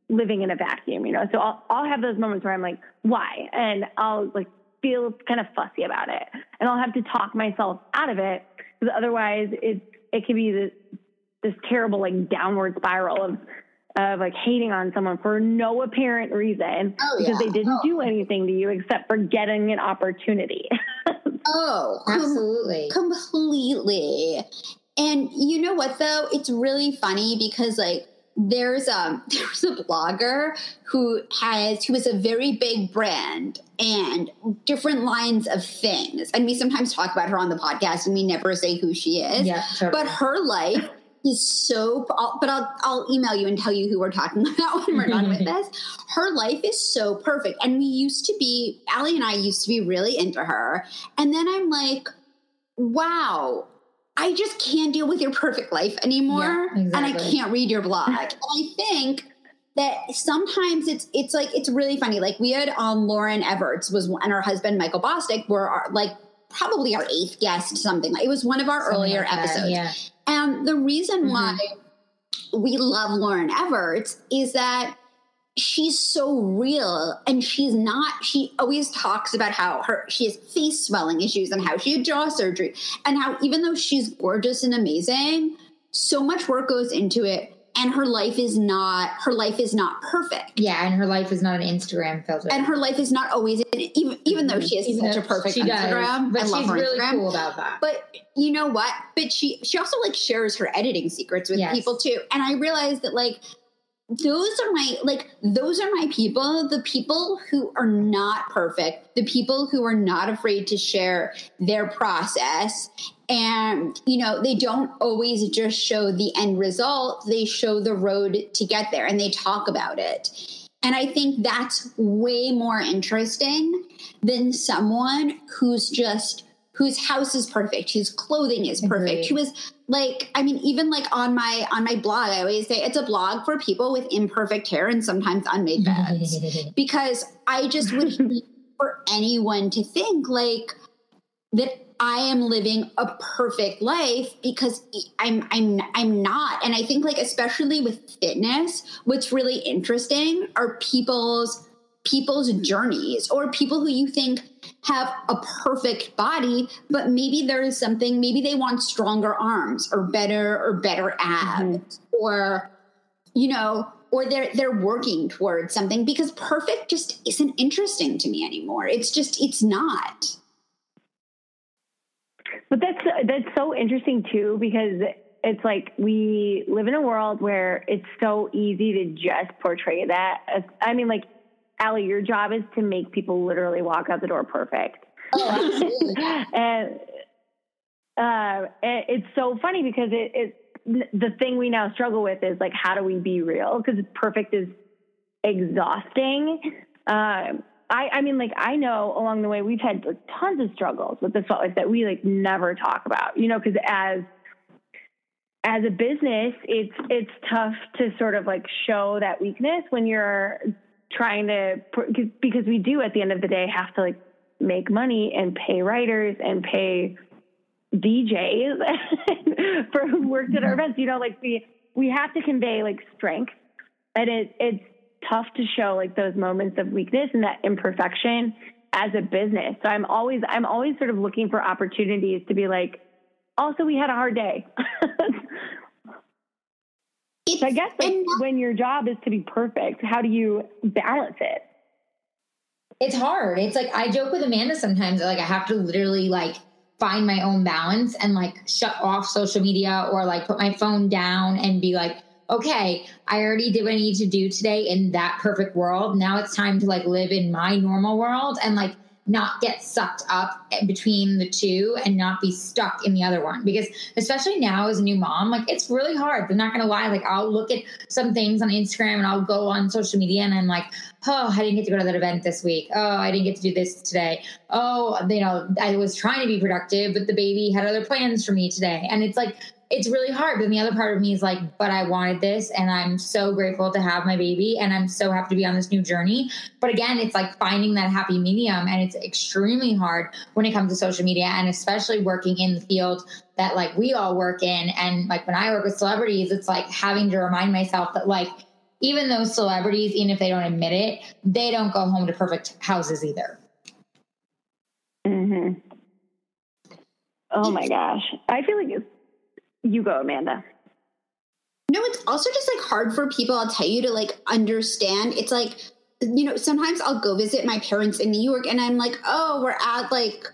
living in a vacuum you know? So i'll i'll have those moments where i'm like why? And i'll like feel kind of fussy about it and i'll have to talk myself out of it because otherwise it it can be this this terrible like downward spiral of of like hating on someone for no apparent reason oh, because yeah. they didn't oh. do anything to you except for getting an opportunity. oh, absolutely. Com- completely. And you know what though? It's really funny because like there's um there's a blogger who has who is a very big brand and different lines of things and we sometimes talk about her on the podcast and we never say who she is yeah, totally. but her life is so but I'll I'll email you and tell you who we're talking about when we're done with this. Her life is so perfect. And we used to be Allie and I used to be really into her. And then I'm like, wow, I just can't deal with your perfect life anymore. Yeah, exactly. And I can't read your blog. and I think that sometimes it's it's like it's really funny. Like we had um Lauryn Evarts was and her husband Michael Bosstick were our, like probably our eighth guest, something like it was one of our something earlier like episodes. Yeah. And the reason mm-hmm. why we love Lauryn Evarts is that she's so real and she's not she always talks about how her she has face swelling issues and how she had jaw surgery and how even though she's gorgeous and amazing so much work goes into it and her life is not her life is not perfect. Yeah and her life is not an instagram filter. And her life is not always even even though mm-hmm. she has even such a perfect instagram does, but I love she's her really instagram, cool about that. But you know what? But she she also like shares her editing secrets with yes. people too. And i realized that like those are my like those are my people the people who are not perfect the people who are not afraid to share their process and you know they don't always just show the end result. They show the road to get there and they talk about it. And i think that's way more interesting than someone who's just whose house is perfect whose clothing is perfect. Agreed. who is like i mean even like on my on my blog i always say it's a blog for people with imperfect hair and sometimes unmade beds because i just would hate for anyone to think like that i am living a perfect life because i'm i'm i'm not and i think like especially with fitness what's really interesting are people's people's journeys or people who you think have a perfect body, but maybe there is something, maybe they want stronger arms or better or better abs mm-hmm. or, you know, or they're they're working towards something because perfect just isn't interesting to me anymore. It's just it's not. But that's that's so interesting too because it's like we live in a world where it's so easy to just portray that. As, I mean, like Allie, your job is to make people literally walk out the door perfect. Oh, and uh, it's so funny because it, it the thing we now struggle with is like how do we be real because perfect is exhausting. Um, I, I mean, like I know along the way we've had like, tons of struggles with this life that we like never talk about, you know, because as as a business, it's it's tough to sort of like show that weakness when you're trying to because we do at the end of the day have to like make money and pay writers and pay DJs for who worked at our mm-hmm. events. You know, like we we have to convey like strength, and it it's tough to show like those moments of weakness and that imperfection as a business. So I'm always I'm always sort of looking for opportunities to be like, also we had a hard day. It's, I guess like when your job is to be perfect, how do you balance it? It's hard. It's like I joke with Amanda sometimes. Like I have to literally like find my own balance and like shut off social media or like put my phone down and be like, okay, I already did what I need to do today in that perfect world. Now it's time to like live in my normal world and like not get sucked up between the two and not be stuck in the other one. Because especially now as a new mom, like it's really hard. I'm not gonna lie. Like I'll look at some things on Instagram and I'll go on social media and I'm like, oh, I didn't get to go to that event this week. Oh, I didn't get to do this today. Oh, you know, I was trying to be productive, but the baby had other plans for me today. And it's like it's really hard. But the other part of me is like, but I wanted this and I'm so grateful to have my baby and I'm so happy to be on this new journey. But again, it's like finding that happy medium and it's extremely hard when it comes to social media and especially working in the field that like we all work in. And like when I work with celebrities, it's like having to remind myself that like even those celebrities, even if they don't admit it, they don't go home to perfect houses either. Mm-hmm. Oh my gosh. I feel like it's you go, Amanda. No, it's also just like hard for people, I'll tell you, to like understand. It's like, you know, sometimes I'll go visit my parents in New York and I'm like, oh, we're at like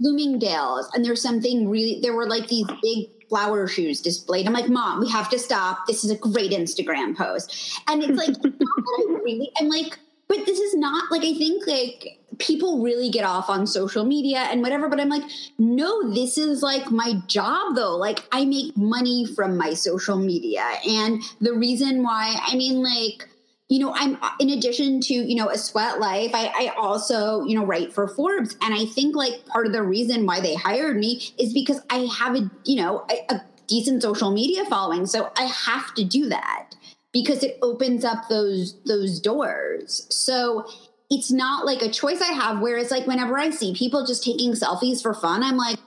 Bloomingdale's and there's something really, there were like these big flower shoes displayed. I'm like, mom, we have to stop. This is a great Instagram post. And it's like, not that I really, I'm like, but this is not like I think like people really get off on social media and whatever, but I'm like, no, this is like my job though. Like I make money from my social media. And the reason why, I mean, like, you know, I'm in addition to, you know, a sweat life, I, I also, you know, write for Forbes. And I think like part of the reason why they hired me is because I have a, you know, a, a decent social media following. So I have to do that because it opens up those those doors. So it's not like a choice I have. Whereas like whenever I see people just taking selfies for fun, I'm like,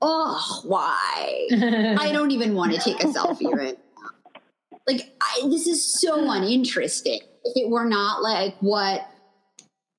oh, why? I don't even want to take a selfie right now. like I, this is so uninteresting if it were not like what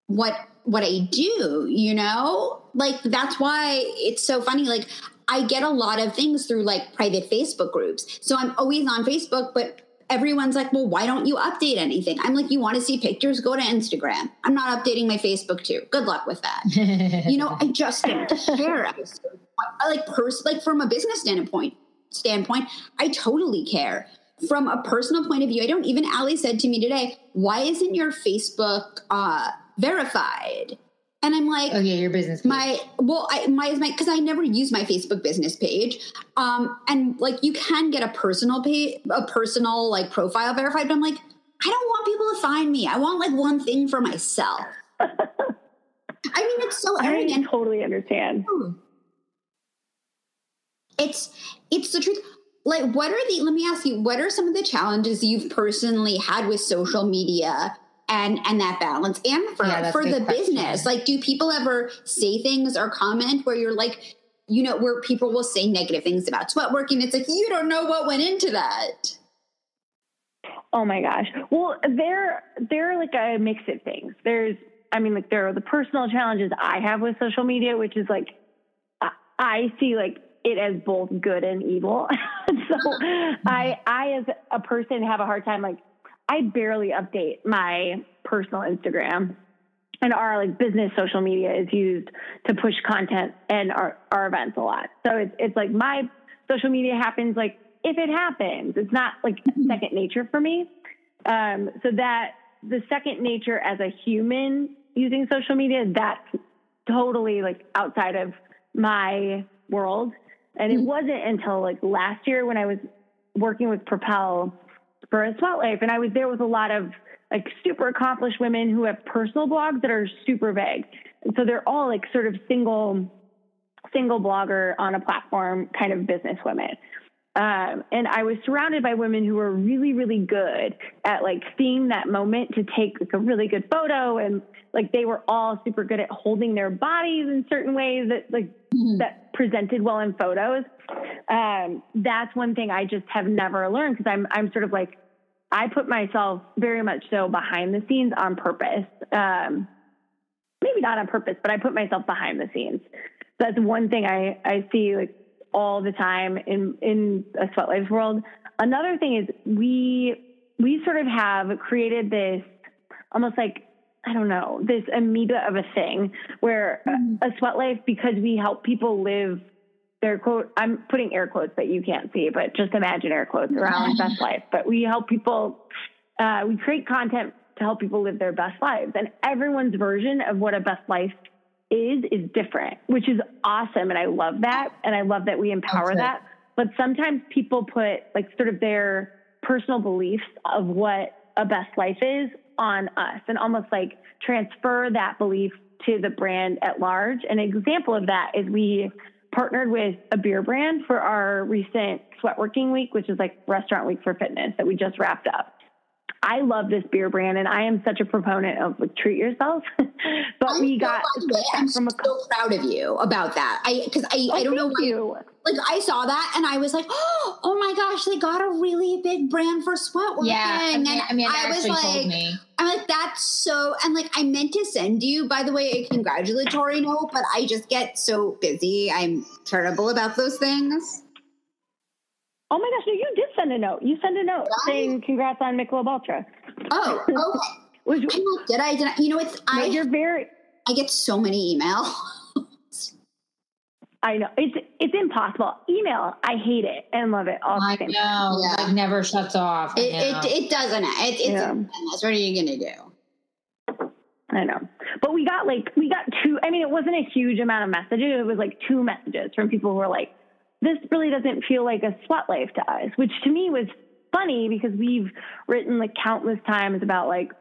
what what I do, you know? Like that's why it's so funny. Like I get a lot of things through like private Facebook groups. So I'm always on Facebook, but everyone's like, well, why don't you update anything? I'm like, you want to see pictures? Go to Instagram. I'm not updating my Facebook too. Good luck with that. you know, I just don't care. I like pers- like from a business standpoint standpoint, I totally care. From a personal point of view, I don't even Ali said to me today, why isn't your Facebook uh verified? And I'm like, oh yeah, your business. Page. My well, I my is my because I never use my Facebook business page. Um, and like you can get a personal page, a personal like profile verified. But I'm like, I don't want people to find me. I want like one thing for myself. I mean, it's so arrogant. I totally understand. It's it's the truth. Like, what are the? Let me ask you. What are some of the challenges you've personally had with social media and and that balance. And for yeah, for the question. business like do people ever say things or comment where you're like you know where people will say negative things about sweat working it's like you don't know what went into that. Oh my gosh. Well they're they're like a mix of things. There's i mean like there are the personal challenges i have with social media which is like i see like it as both good and evil. So i i as a person have a hard time like I barely update my personal Instagram. And our like business social media is used to push content and our, our events a lot. So it's it's like my social media happens like if it happens. It's not like mm-hmm. second nature for me. Um, so that the second nature as a human using social media, that's totally like outside of my world. And it mm-hmm. wasn't until like last year when I was working with Propel for a life. And I was there with a lot of like super accomplished women who have personal blogs that are super vague. And so they're all like sort of single, single blogger on a platform kind of business women. Um, and I was surrounded by women who were really, really good at like seeing that moment to take like a really good photo, and like they were all super good at holding their bodies in certain ways that like mm-hmm. that presented well in photos. Um, that's one thing I just have never learned because I'm I'm sort of like I put myself very much so behind the scenes on purpose. Um, maybe not on purpose, but I put myself behind the scenes. That's one thing I I see like all the time in in a sweat life world. Another thing is we we sort of have created this almost like I don't know this amoeba of a thing where mm-hmm. a sweat life because we help people live their quote I'm putting air quotes that you can't see, but just imagine air quotes around best life. But we help people. Uh, we create content to help people live their best lives, and everyone's version of what a best life is is different, which is awesome. And I love that. And I love that we empower okay. that. But sometimes people put like sort of their personal beliefs of what a best life is on us and almost like transfer that belief to the brand at large. An example of that is we partnered with a beer brand for our recent sweatworking week, which is like restaurant week for fitness that we just wrapped up. I love this beer brand, and I am such a proponent of like treat yourself. but I'm we got I'm from a so proud of you about that. I because I, oh, I don't know why you. Like I saw that and I was like, oh, oh my gosh, they got a really big brand for sweatwear. Yeah, I mean, and I, mean, I was like, I'm like, that's so, and like I meant to send you, by the way, a congratulatory note, but I just get so busy. I'm terrible about those things. Oh my gosh, no, you did send a note. You send a note saying congrats on Michelob Ultra. Oh, okay. Was, did I? Did I? You know, it's no, I. You're very. I get so many emails. I know it's it's impossible. Email, I hate it and love it all. I know, yeah. it never shuts off. It, it, it doesn't. It, it's yeah. What are you gonna do? I know, but we got like we got two. I mean, it wasn't a huge amount of messages. It was like two messages from people who were like, this really doesn't feel like a sweat life to us, which to me was funny because we've written like countless times about like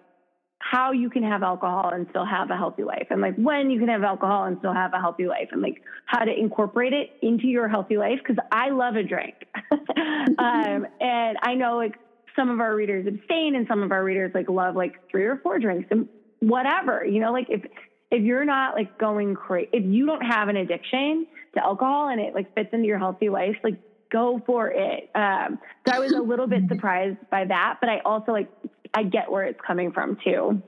how you can have alcohol and still have a healthy life. And like when you can have alcohol and still have a healthy life. And like how to incorporate it into your healthy life? Because i love a drink. Um, and i know like some of our readers abstain and some of our readers like love like three or four drinks and whatever you know like if if you're not like going crazy if you don't have an addiction to alcohol and it like fits into your healthy life, like go for it. Um, so I was a little bit surprised by that, but I also like I get where it's coming from too.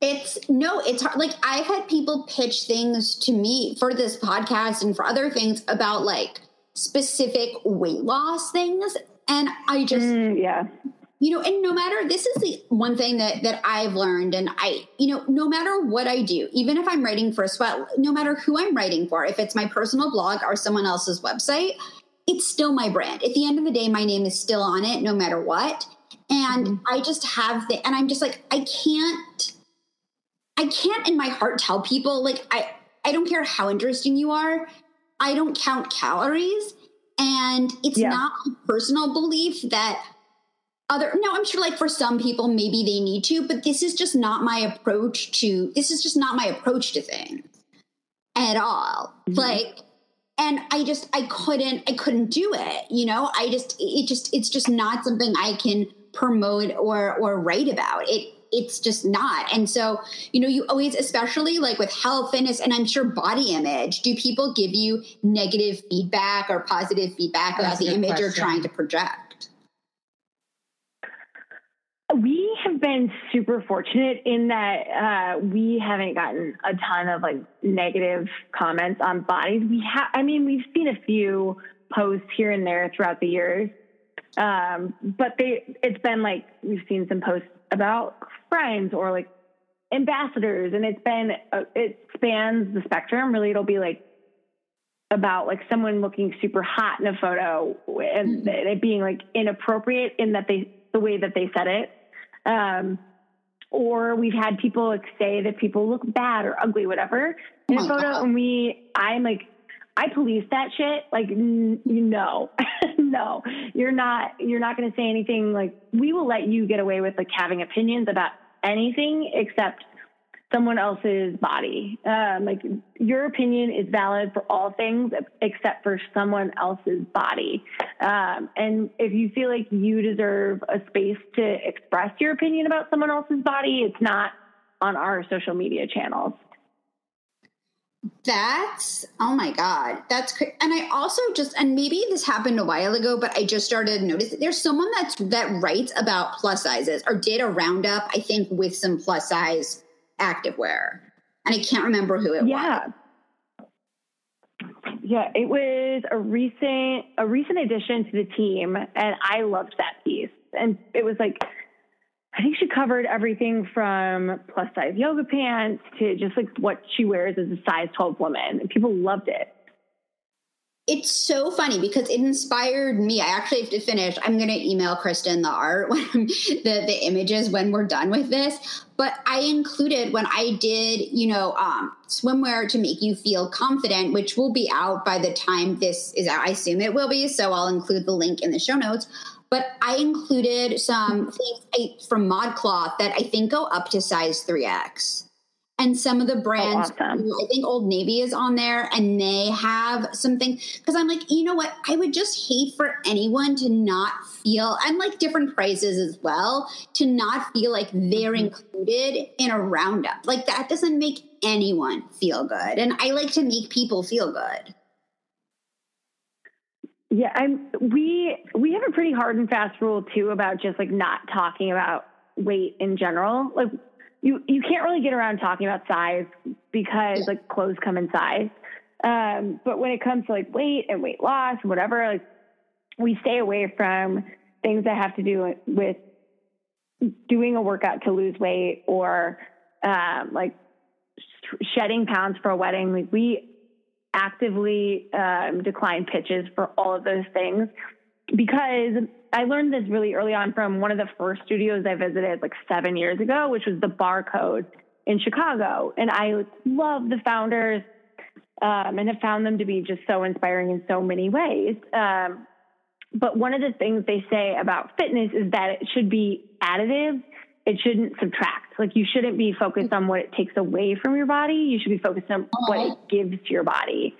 It's no, it's hard. Like I've had people pitch things to me for this podcast and for other things about like specific weight loss things. And I just, mm, yeah, you know, and no matter, this is the one thing that, that I've learned. And I, you know, no matter what I do, even if I'm writing for a sweat, no matter who I'm writing for, if it's my personal blog or someone else's website, it's still my brand. At the end of the day, my name is still on it no matter what. And mm-hmm. I just have the, and I'm just like, I can't, I can't in my heart tell people like I I don't care how interesting you are. I don't count calories and it's yeah. not a personal belief that other no i'm sure like for some people maybe they need to but this is just not my approach to this is just not my approach to things at all mm-hmm. like and i just i couldn't i couldn't do it you know i just it just it's just not something i can promote or or write about it it's just not. And so, you know, you always, especially like with health, fitness, and I'm sure body image, do people give you negative feedback or positive feedback That's about the image question. you're trying to project? We have been super fortunate in that uh, we haven't gotten a ton of like negative comments on bodies. We have, I mean, we've seen a few posts here and there throughout the years, um, but they, it's been like we've seen some posts about friends or like ambassadors and it's been uh, it spans the spectrum really it'll be like about like someone looking super hot in a photo and mm-hmm. it being like inappropriate in that they the way that they said it um, or we've had people like say that people look bad or ugly whatever in oh a photo God. and we i'm like I police that shit. Like, n- no, no, you're not. You're not going to say anything. Like, we will let you get away with like having opinions about anything except someone else's body. Um, like, your opinion is valid for all things except for someone else's body. Um, and if you feel like you deserve a space to express your opinion about someone else's body, it's not on our social media channels. That's oh my god, that's. And I also just and maybe this happened a while ago, but I just started noticing there's someone that's that writes about plus sizes or did a roundup, I think, with some plus size activewear, and I can't remember who it yeah. was. Yeah, it was a recent a recent addition to the team, and I loved that piece. And it was like I think she covered everything from plus size yoga pants to just like what she wears as a size 12 woman. And people loved it. It's so funny because it inspired me. I actually have to finish. I'm going to email Kristen the art, when, the the images when we're done with this. But I included when I did, you know, um, swimwear to make you feel confident, which will be out by the time this is out. I assume it will be, so I'll include the link in the show notes. But I included some things from ModCloth that I think go up to size 3X. And some of the brands, oh, awesome. I think Old Navy is on there, and they have something. Because I'm like, you know what? I would just hate for anyone to not feel, and like different prices as well, to not feel like they're mm-hmm. included in a roundup. Like that doesn't make anyone feel good. And I like to make people feel good. Yeah, I'm we we have a pretty hard and fast rule too about just like not talking about weight in general. Like you you can't really get around talking about size because yeah. like clothes come in size. Um, but when it comes to like weight and weight loss and whatever, like we stay away from things that have to do with doing a workout to lose weight or um, like shedding pounds for a wedding. Like we actively um, decline pitches for all of those things because I learned this really early on from one of the first studios I visited like seven years ago, which was the Barre Code in Chicago. And I love the founders um, and have found them to be just so inspiring in so many ways. Um, but one of the things they say about fitness is that it should be additive it shouldn't subtract. Like you shouldn't be focused on what it takes away from your body. You should be focused on what it gives to your body.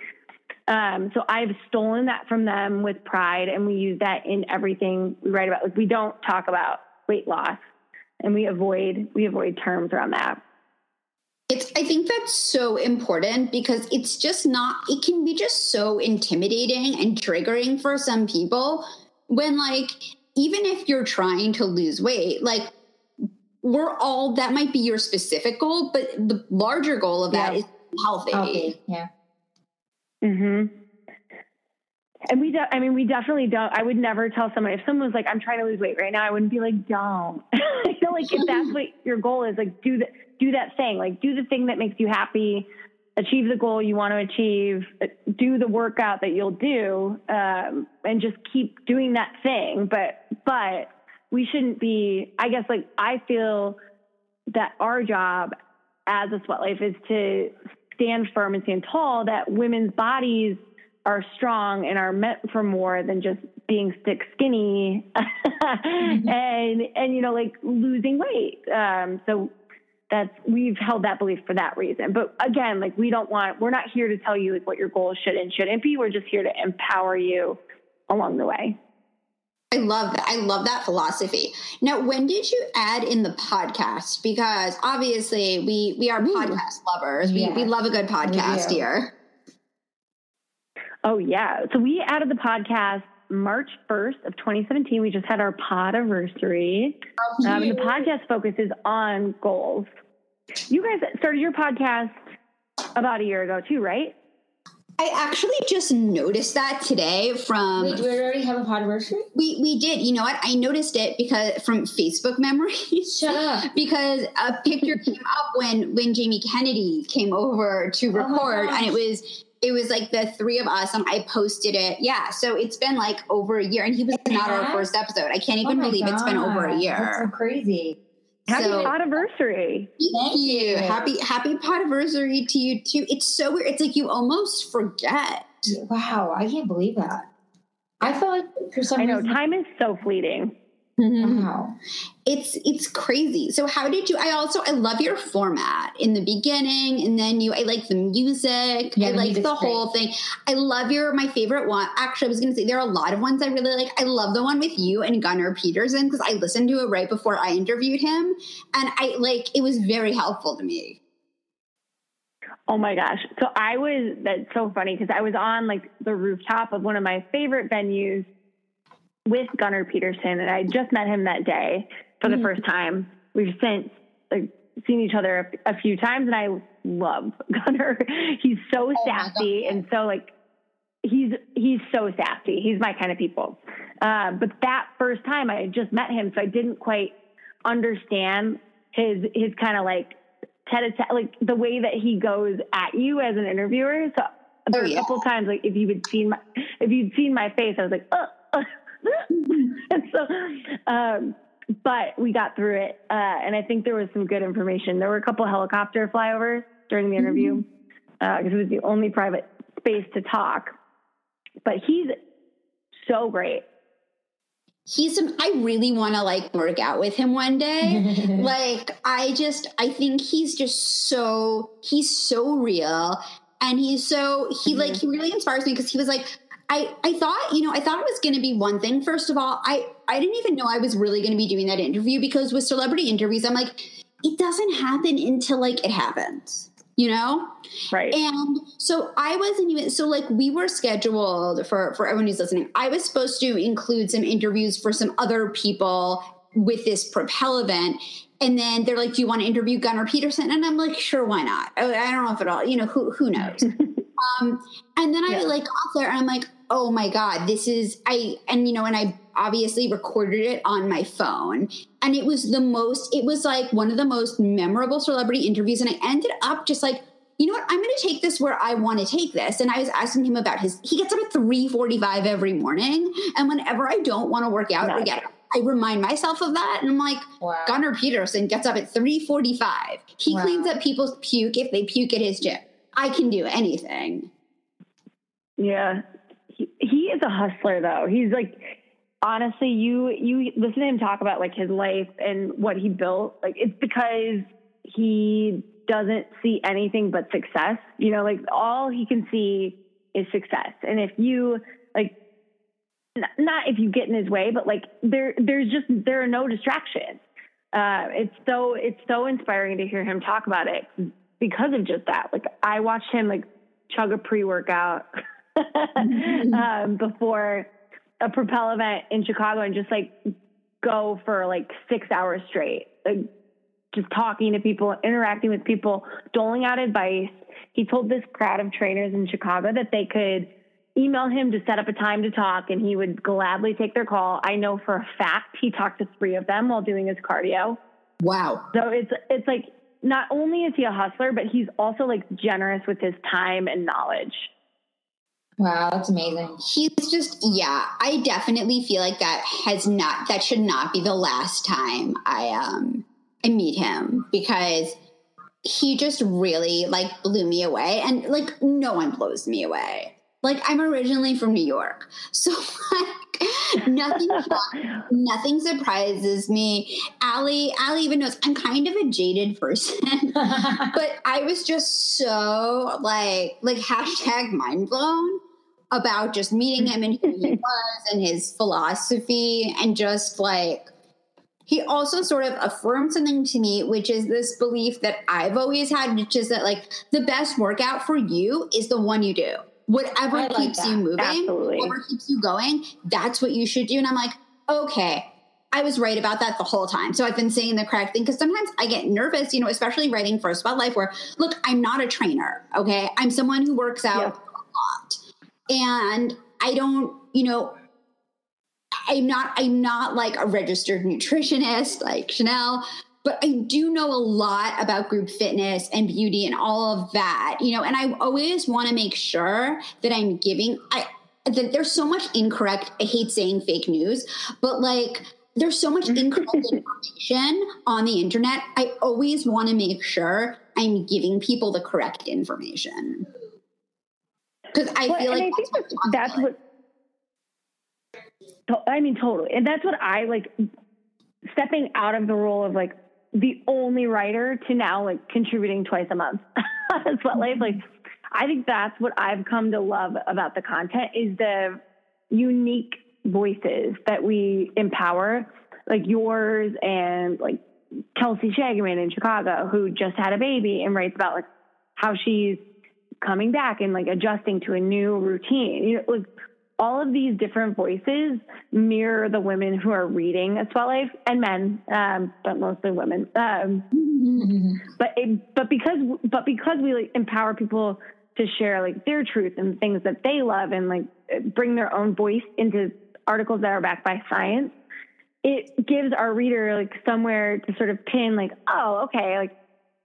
Um, so I've stolen that from them with pride, and we use that in everything we write about. Like we don't talk about weight loss, and we avoid we avoid terms around that. It's I think that's so important because it's just not it can be just so intimidating and triggering for some people when like even if you're trying to lose weight, like we're all that might be your specific goal, but the larger goal of that Yeah. is healthy. Healthy. Yeah. Hmm And we, de- I mean, we definitely don't. I would never tell someone if someone was like, "I'm trying to lose weight right now," I wouldn't be like, "Don't." you know, like if that's what your goal is, like do that, do that thing, like do the thing that makes you happy, achieve the goal you want to achieve, uh, do the workout that you'll do, um, and just keep doing that thing. But, but we shouldn't be. I guess, like I feel that our job as a sweat life is to stand firm and stand tall that women's bodies are strong and are meant for more than just being stick skinny and and you know like losing weight. Um so that's we've held that belief for that reason. But again like we don't want we're not here to tell you like what your goals should and shouldn't be. We're just here to empower you along the way I love that. I love that philosophy. Now, when did you add in the podcast? Because obviously we we are podcast lovers. We, Yeah. we love a good podcast here. Oh yeah. So we added the podcast March 1st of 2017. We just had our pod anniversary. Um, the podcast focuses on goals. You guys started your podcast about a year ago too, right? I actually just noticed that today from Wait, do we already have a podiversary? we we did. You know what? I noticed it because from Facebook memories. Shut up. because a picture came up when when Jamie Kennedy came over to Oh record, and it was it was like the three of us, and I posted it. Yeah, so it's been like over a year, and he was not our first episode. I can't Oh even my believe it's been over a God, That's year. so crazy. Happy So- anniversary. Thank Thank you. you. Happy happy anniversary to you too. It's so weird. It's like you almost forget. Wow, I can't believe that. I feel like for some I know reason, time is so fleeting. Mm-hmm. wow. it's it's crazy. So how did you i also i love your format in the beginning and then you i like the music. Yeah, i the like music's the whole thing. I love your my favorite one actually i was gonna say there are a lot of ones i really like. I love the one with you and gunnar peterson because i listened to it right before i interviewed him and i like it was very helpful to me. Oh my gosh. So I was, that's so funny because I was on like the rooftop of one of my favorite venues with Gunnar Peterson and I just met him that day for the Mm. first time. We've since like, seen each other a, a few times and I love Gunnar. He's so Oh sassy and so like, he's, he's so sassy. He's my kind of people. Uh, but that first time I had just met him, so I didn't quite understand his, his kind of like tete-a-tete, like the way that he goes at you as an interviewer. So there were Oh, a couple times, like if you had seen my, if you'd seen my face, I was like, uh. and so, um, but we got through it, uh, and I think there was some good information. There were a couple helicopter flyovers during the interview because it was the only private space to talk. But he's so great. he's some i really want to like work out with him one day like i just i think he's just so he's so real and he's so he like he really inspires me because he was like i i thought you know i thought it was going to be one thing first of all i i didn't even know i was really going to be doing that interview because with celebrity interviews i'm like it doesn't happen until like it happens you know Right. and so I wasn't even so like we were scheduled for for everyone who's listening. I was supposed to include some interviews for some other people with this Propel event. And then they're like, "Do you want to interview Gunnar Peterson?" And I'm like, "Sure, why not?" I, I don't know if at all, you know, who who knows. um, and then I Yeah. like got there, and I'm like, "Oh my god, this is I." And you know, and I obviously recorded it on my phone, and it was the most. It was like one of the most memorable celebrity interviews, and I ended up just like you know what? I'm going to take this where I want to take this. And I was asking him about his. He gets up at 3:45 every morning, and whenever I don't want to work out or get up, I remind myself of that, and I'm like, Wow. Gunnar Peterson gets up at 3:45. He Wow. cleans up people's puke if they puke at his gym. I can do anything. Yeah. He, is a hustler though. He's like honestly, you you listen to him talk about like his life and what he built. Like it's because he doesn't see anything but success. You know, like all he can see is success. And if you like not if you get in his way, but like there there's just there are no distractions. Uh, it's so it's so inspiring to hear him talk about it because of just that. Like I watched him like chug a pre workout um, before a Propel event in Chicago and just like go for like six hours straight, like just talking to people, interacting with people, doling out advice. He told this crowd of trainers in Chicago that they could email him to set up a time to talk and he would gladly take their call. I know for a fact he talked to three of them while doing his cardio. Wow. So it's it's like not only is he a hustler, but he's also like generous with his time and knowledge. Wow, that's amazing. He's just yeah, I definitely feel like that has not that should not be the last time I um I meet him because he just really like blew me away and like no one blows me away. Like I'm originally from New York. So like nothing nothing surprises me. Allie, Allie even knows I'm kind of a jaded person. but I was just so like like hashtag mind blown about just meeting him and who he was and his philosophy and just like he also sort of affirmed something to me, which is this belief that I've always had, which is that like the best workout for you is the one you do. Whatever like keeps that. you moving, Absolutely. whatever keeps you going, that's what you should do. And I'm like, okay, I was right about that the whole time. So I've been saying the correct thing because sometimes I get nervous, you know, especially writing for a Sweat Life where, look, I'm not a trainer, okay? I'm someone who works out Yep. a lot. And I don't, you know, I'm not I'm not like a registered nutritionist like Chanel, but I do know a lot about group fitness and beauty and all of that, you know, and I always want to make sure that I'm giving I that there's so much incorrect I hate saying fake news, but like there's so much incorrect information on the internet. I always want to make sure I'm giving people the correct information. Because I Well, feel like I think that's, that's, that's what. I mean, totally, and that's what I like. Stepping out of the role of like the only writer to now like contributing twice a month on Life. Like, I think that's what I've come to love about the content is the unique voices that we empower, like yours and like Kelsey Shagaman in Chicago, who just had a baby and writes about like how she's coming back and like adjusting to a new routine. You know, like all of these different voices mirror the women who are reading a sweat life and men, um, but mostly women. Um, but it, but because but because we like empower people to share like their truth and things that they love and like bring their own voice into articles that are backed by science, it gives our reader like somewhere to sort of pin like, oh, okay, like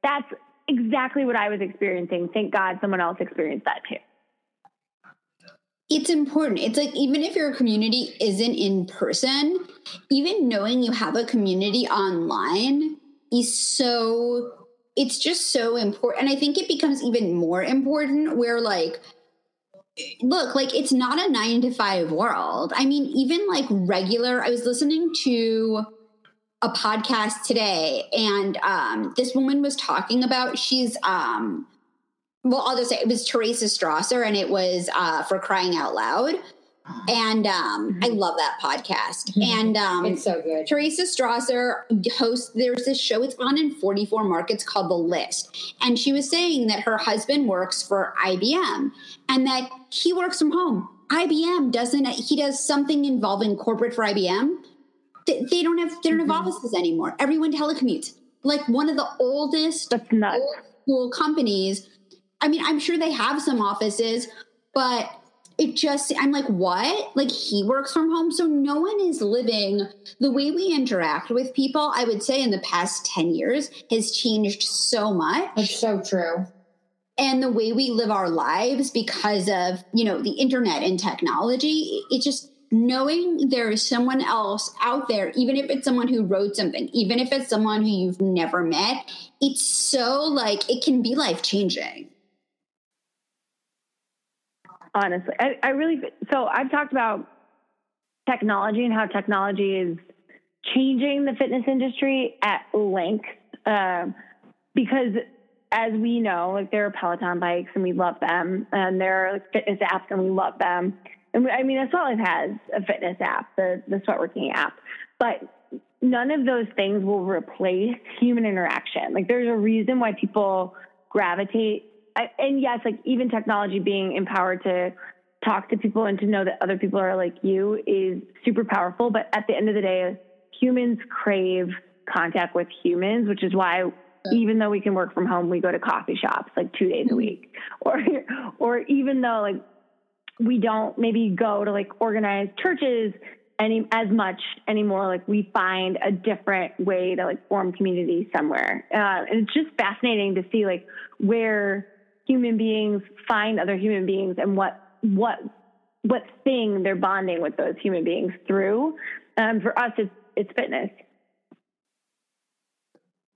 that's exactly what I was experiencing. Thank God someone else experienced that too. It's important. It's like even if your community isn't in person, even knowing you have a community online is so it's just so important. And I think it becomes even more important where like look, like it's not a 9 to 5 world. I mean, even like regular I was listening to a podcast today and um this woman was talking about she's um well, I'll just say it was Teresa Strasser and it was uh, for crying out loud. And um, I love that podcast. And um, It's so good. Teresa Strasser hosts, there's this show, it's on in 44 markets called The List. And she was saying that her husband works for IBM and that he works from home. IBM doesn't, he does something involving corporate for IBM. They, they don't have, they don't have offices anymore. Everyone telecommutes. Like one of the oldest That's nuts. old school companies. I mean, I'm sure they have some offices, but it just, I'm like, what? Like, he works from home. So no one is living the way we interact with people, I would say, in the past 10 years has changed so much. It's so true. And the way we live our lives because of, you know, the internet and technology, it just, knowing there is someone else out there, even if it's someone who wrote something, even if it's someone who you've never met, it's so like it can be life changing. Honestly I, I really so i've talked about technology and how technology is changing the fitness industry at length um, because as we know like there are peloton bikes and we love them and there are like, fitness apps and we love them and we, i mean as well as has a fitness app the the sweatworking app but none of those things will replace human interaction like there's a reason why people gravitate. I, and yes, like even technology being empowered to talk to people and to know that other people are like you is super powerful. But at the end of the day, humans crave contact with humans, which is why even though we can work from home, we go to coffee shops like two days a mm-hmm. week, or or even though like we don't maybe go to like organized churches any as much anymore. Like we find a different way to like form community somewhere, uh, and it's just fascinating to see like where human beings find other human beings and what what what thing they're bonding with those human beings through. Um, for us, it's it's fitness.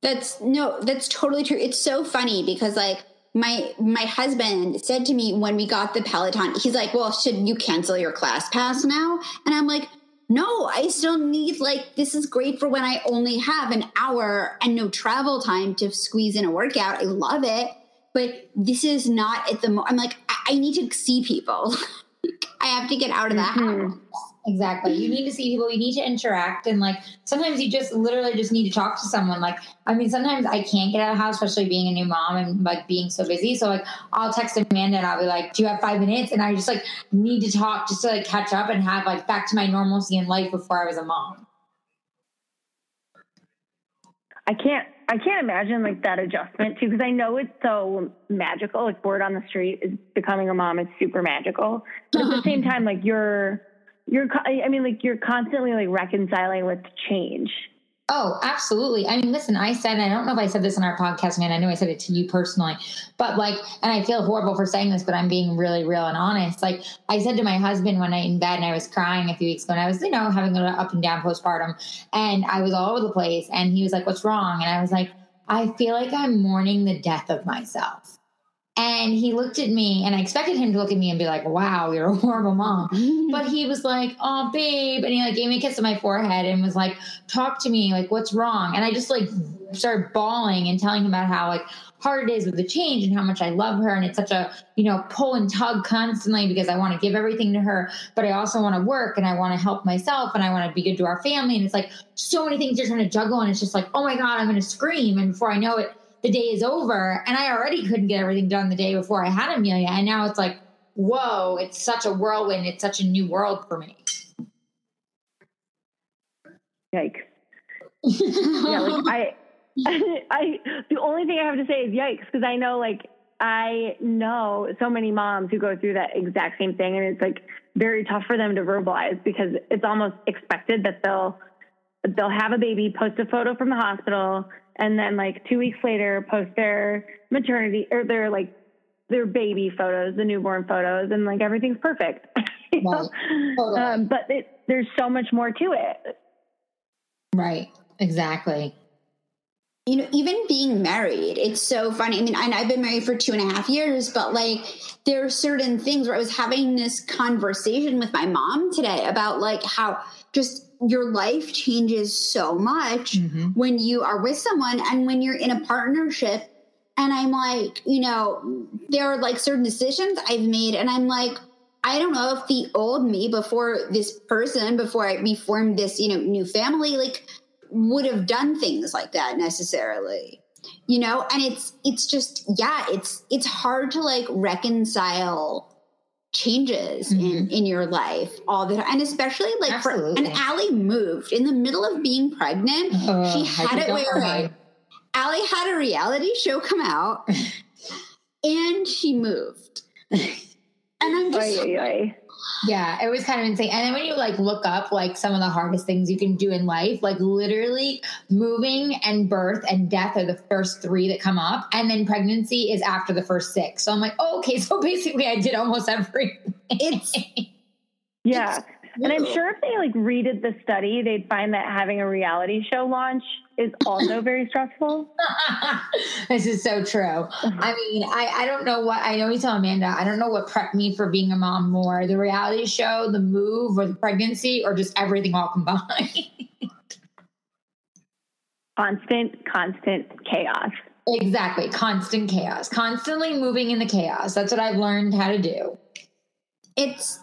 That's no, that's totally true. It's so funny because like my my husband said to me when we got the Peloton, he's like, "Well, should you cancel your ClassPass now?" And I'm like, "No, I still need like this is great for when I only have an hour and no travel time to squeeze in a workout. I love it, but this is not at the mo- I'm like I, I need to see people. I have to get out of the mm-hmm. house." Exactly. You need to see people, you need to interact. And like sometimes you just literally just need to talk to someone. Like, I mean, sometimes I can't get out of the house, especially being a new mom and like being so busy. So like I'll text Amanda and I'll be like, Do you have five minutes? And I just like need to talk just to like catch up and have like back to my normalcy in life before I was a mom. I can't I can't imagine like that adjustment too because I know it's so magical. Like word on the street is becoming a mom is super magical. But at the same time, like you're you're i mean like you're constantly like reconciling with change Oh, absolutely. I mean, listen, I said, I don't know if I said this in our podcast, man. I know I said it to you personally, but like, and I feel horrible for saying this, but I'm being really real and honest. Like, I said to my husband one night in bed, and I was crying a few weeks ago, and I was, you know, having an up and down postpartum, and I was all over the place. And he was like, What's wrong? And I was like, I feel like I'm mourning the death of myself. And he looked at me, and I expected him to look at me and be like, "Wow, you're a horrible mom." but he was like, "Oh, babe," and he like gave me a kiss on my forehead and was like, "Talk to me, like, what's wrong?" And I just like started bawling and telling him about how like hard it is with the change and how much I love her, and it's such a you know pull and tug constantly because I want to give everything to her, but I also want to work and I want to help myself and I want to be good to our family, and it's like so many things you're trying to juggle, and it's just like, oh my god, I'm going to scream, and before I know it the day is over and I already couldn't get everything done the day before I had Amelia. And now it's like, whoa, it's such a whirlwind. It's such a new world for me. Yikes. yeah, like I, I, the only thing I have to say is yikes because I know like I know so many moms who go through that exact same thing and it's like very tough for them to verbalize because it's almost expected that they'll they'll have a baby, post a photo from the hospital, and then like two weeks later post their maternity or their like their baby photos, the newborn photos, and like everything's perfect. right. totally. um, but it, there's so much more to it. Right. Exactly. You know, even being married, it's so funny. I mean, and I've been married for two and a half years, but like there are certain things where I was having this conversation with my mom today about like how just your life changes so much mm-hmm. when you are with someone and when you're in a partnership. And I'm like, you know, there are like certain decisions I've made, and I'm like, I don't know if the old me before this person, before I, we formed this, you know, new family, like would have done things like that necessarily you know and it's it's just yeah it's it's hard to like reconcile changes mm-hmm. in in your life all the time and especially like Absolutely. for and Allie moved in the middle of being pregnant uh, she had it where Allie had a reality show come out and she moved and I'm just oy, oy, oy. Yeah, it was kind of insane. And then when you like look up like some of the hardest things you can do in life, like literally moving and birth and death are the first three that come up, and then pregnancy is after the first six. So I'm like, oh, okay, so basically I did almost everything. It's yeah. It's and I'm sure if they like redid the study, they'd find that having a reality show launch is also very stressful. this is so true. I mean, I, I don't know what I always tell Amanda, I don't know what prepped me for being a mom more the reality show, the move, or the pregnancy, or just everything all combined. constant, constant chaos. Exactly. Constant chaos. Constantly moving in the chaos. That's what I've learned how to do. It's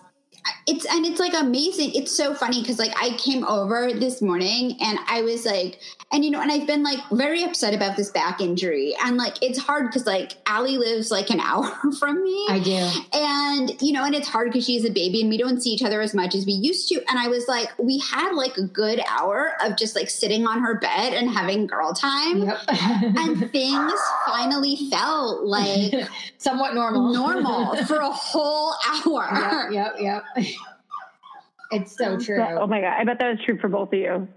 it's and it's like amazing. It's so funny because like I came over this morning and I was like, and you know, and I've been like very upset about this back injury, and like it's hard because like Allie lives like an hour from me. I do, and you know, and it's hard because she's a baby and we don't see each other as much as we used to. And I was like, we had like a good hour of just like sitting on her bed and having girl time, yep. and things finally felt like somewhat normal, normal for a whole hour. Yep, yep, yep. It's so true. Oh my god, I bet that was true for both of you.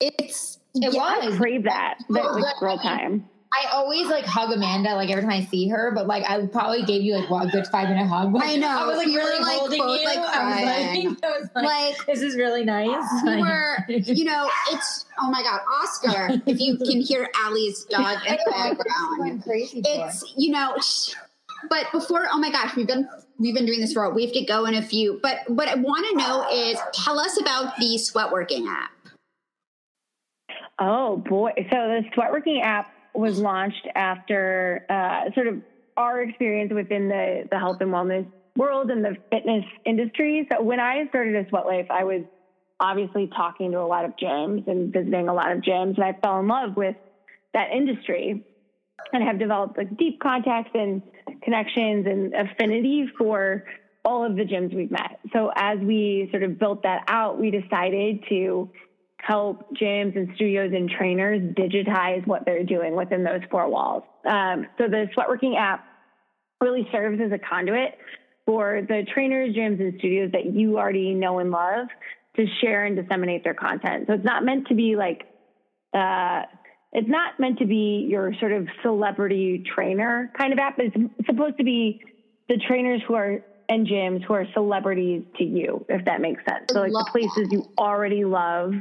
It's it yeah, was. I crave that. That like girl time. I always like hug Amanda like every time I see her, but like I probably gave you like what, a good five minute hug. I know. I was like really like, holding both, you. Like, I was like, I was like, like, this is really nice. We were, you know, it's oh my god, Oscar. if you can hear Allie's dog in the background, crazy. It's you know, but before oh my gosh, we've been we've been doing this for a while. we have to go in a few. But what I want to know is tell us about the sweatworking app. Oh boy. So the sweatworking app was launched after uh, sort of our experience within the, the health and wellness world and the fitness industry. So when I started a sweat life, I was obviously talking to a lot of gyms and visiting a lot of gyms, and I fell in love with that industry and have developed like deep contacts and connections and affinity for all of the gyms we've met. So as we sort of built that out, we decided to help gyms and studios and trainers digitize what they're doing within those four walls. Um, so the Sweatworking app really serves as a conduit for the trainers, gyms, and studios that you already know and love to share and disseminate their content. So it's not meant to be like, uh, it's not meant to be your sort of celebrity trainer kind of app. It's supposed to be the trainers who are and gyms who are celebrities to you, if that makes sense. So like the places you already love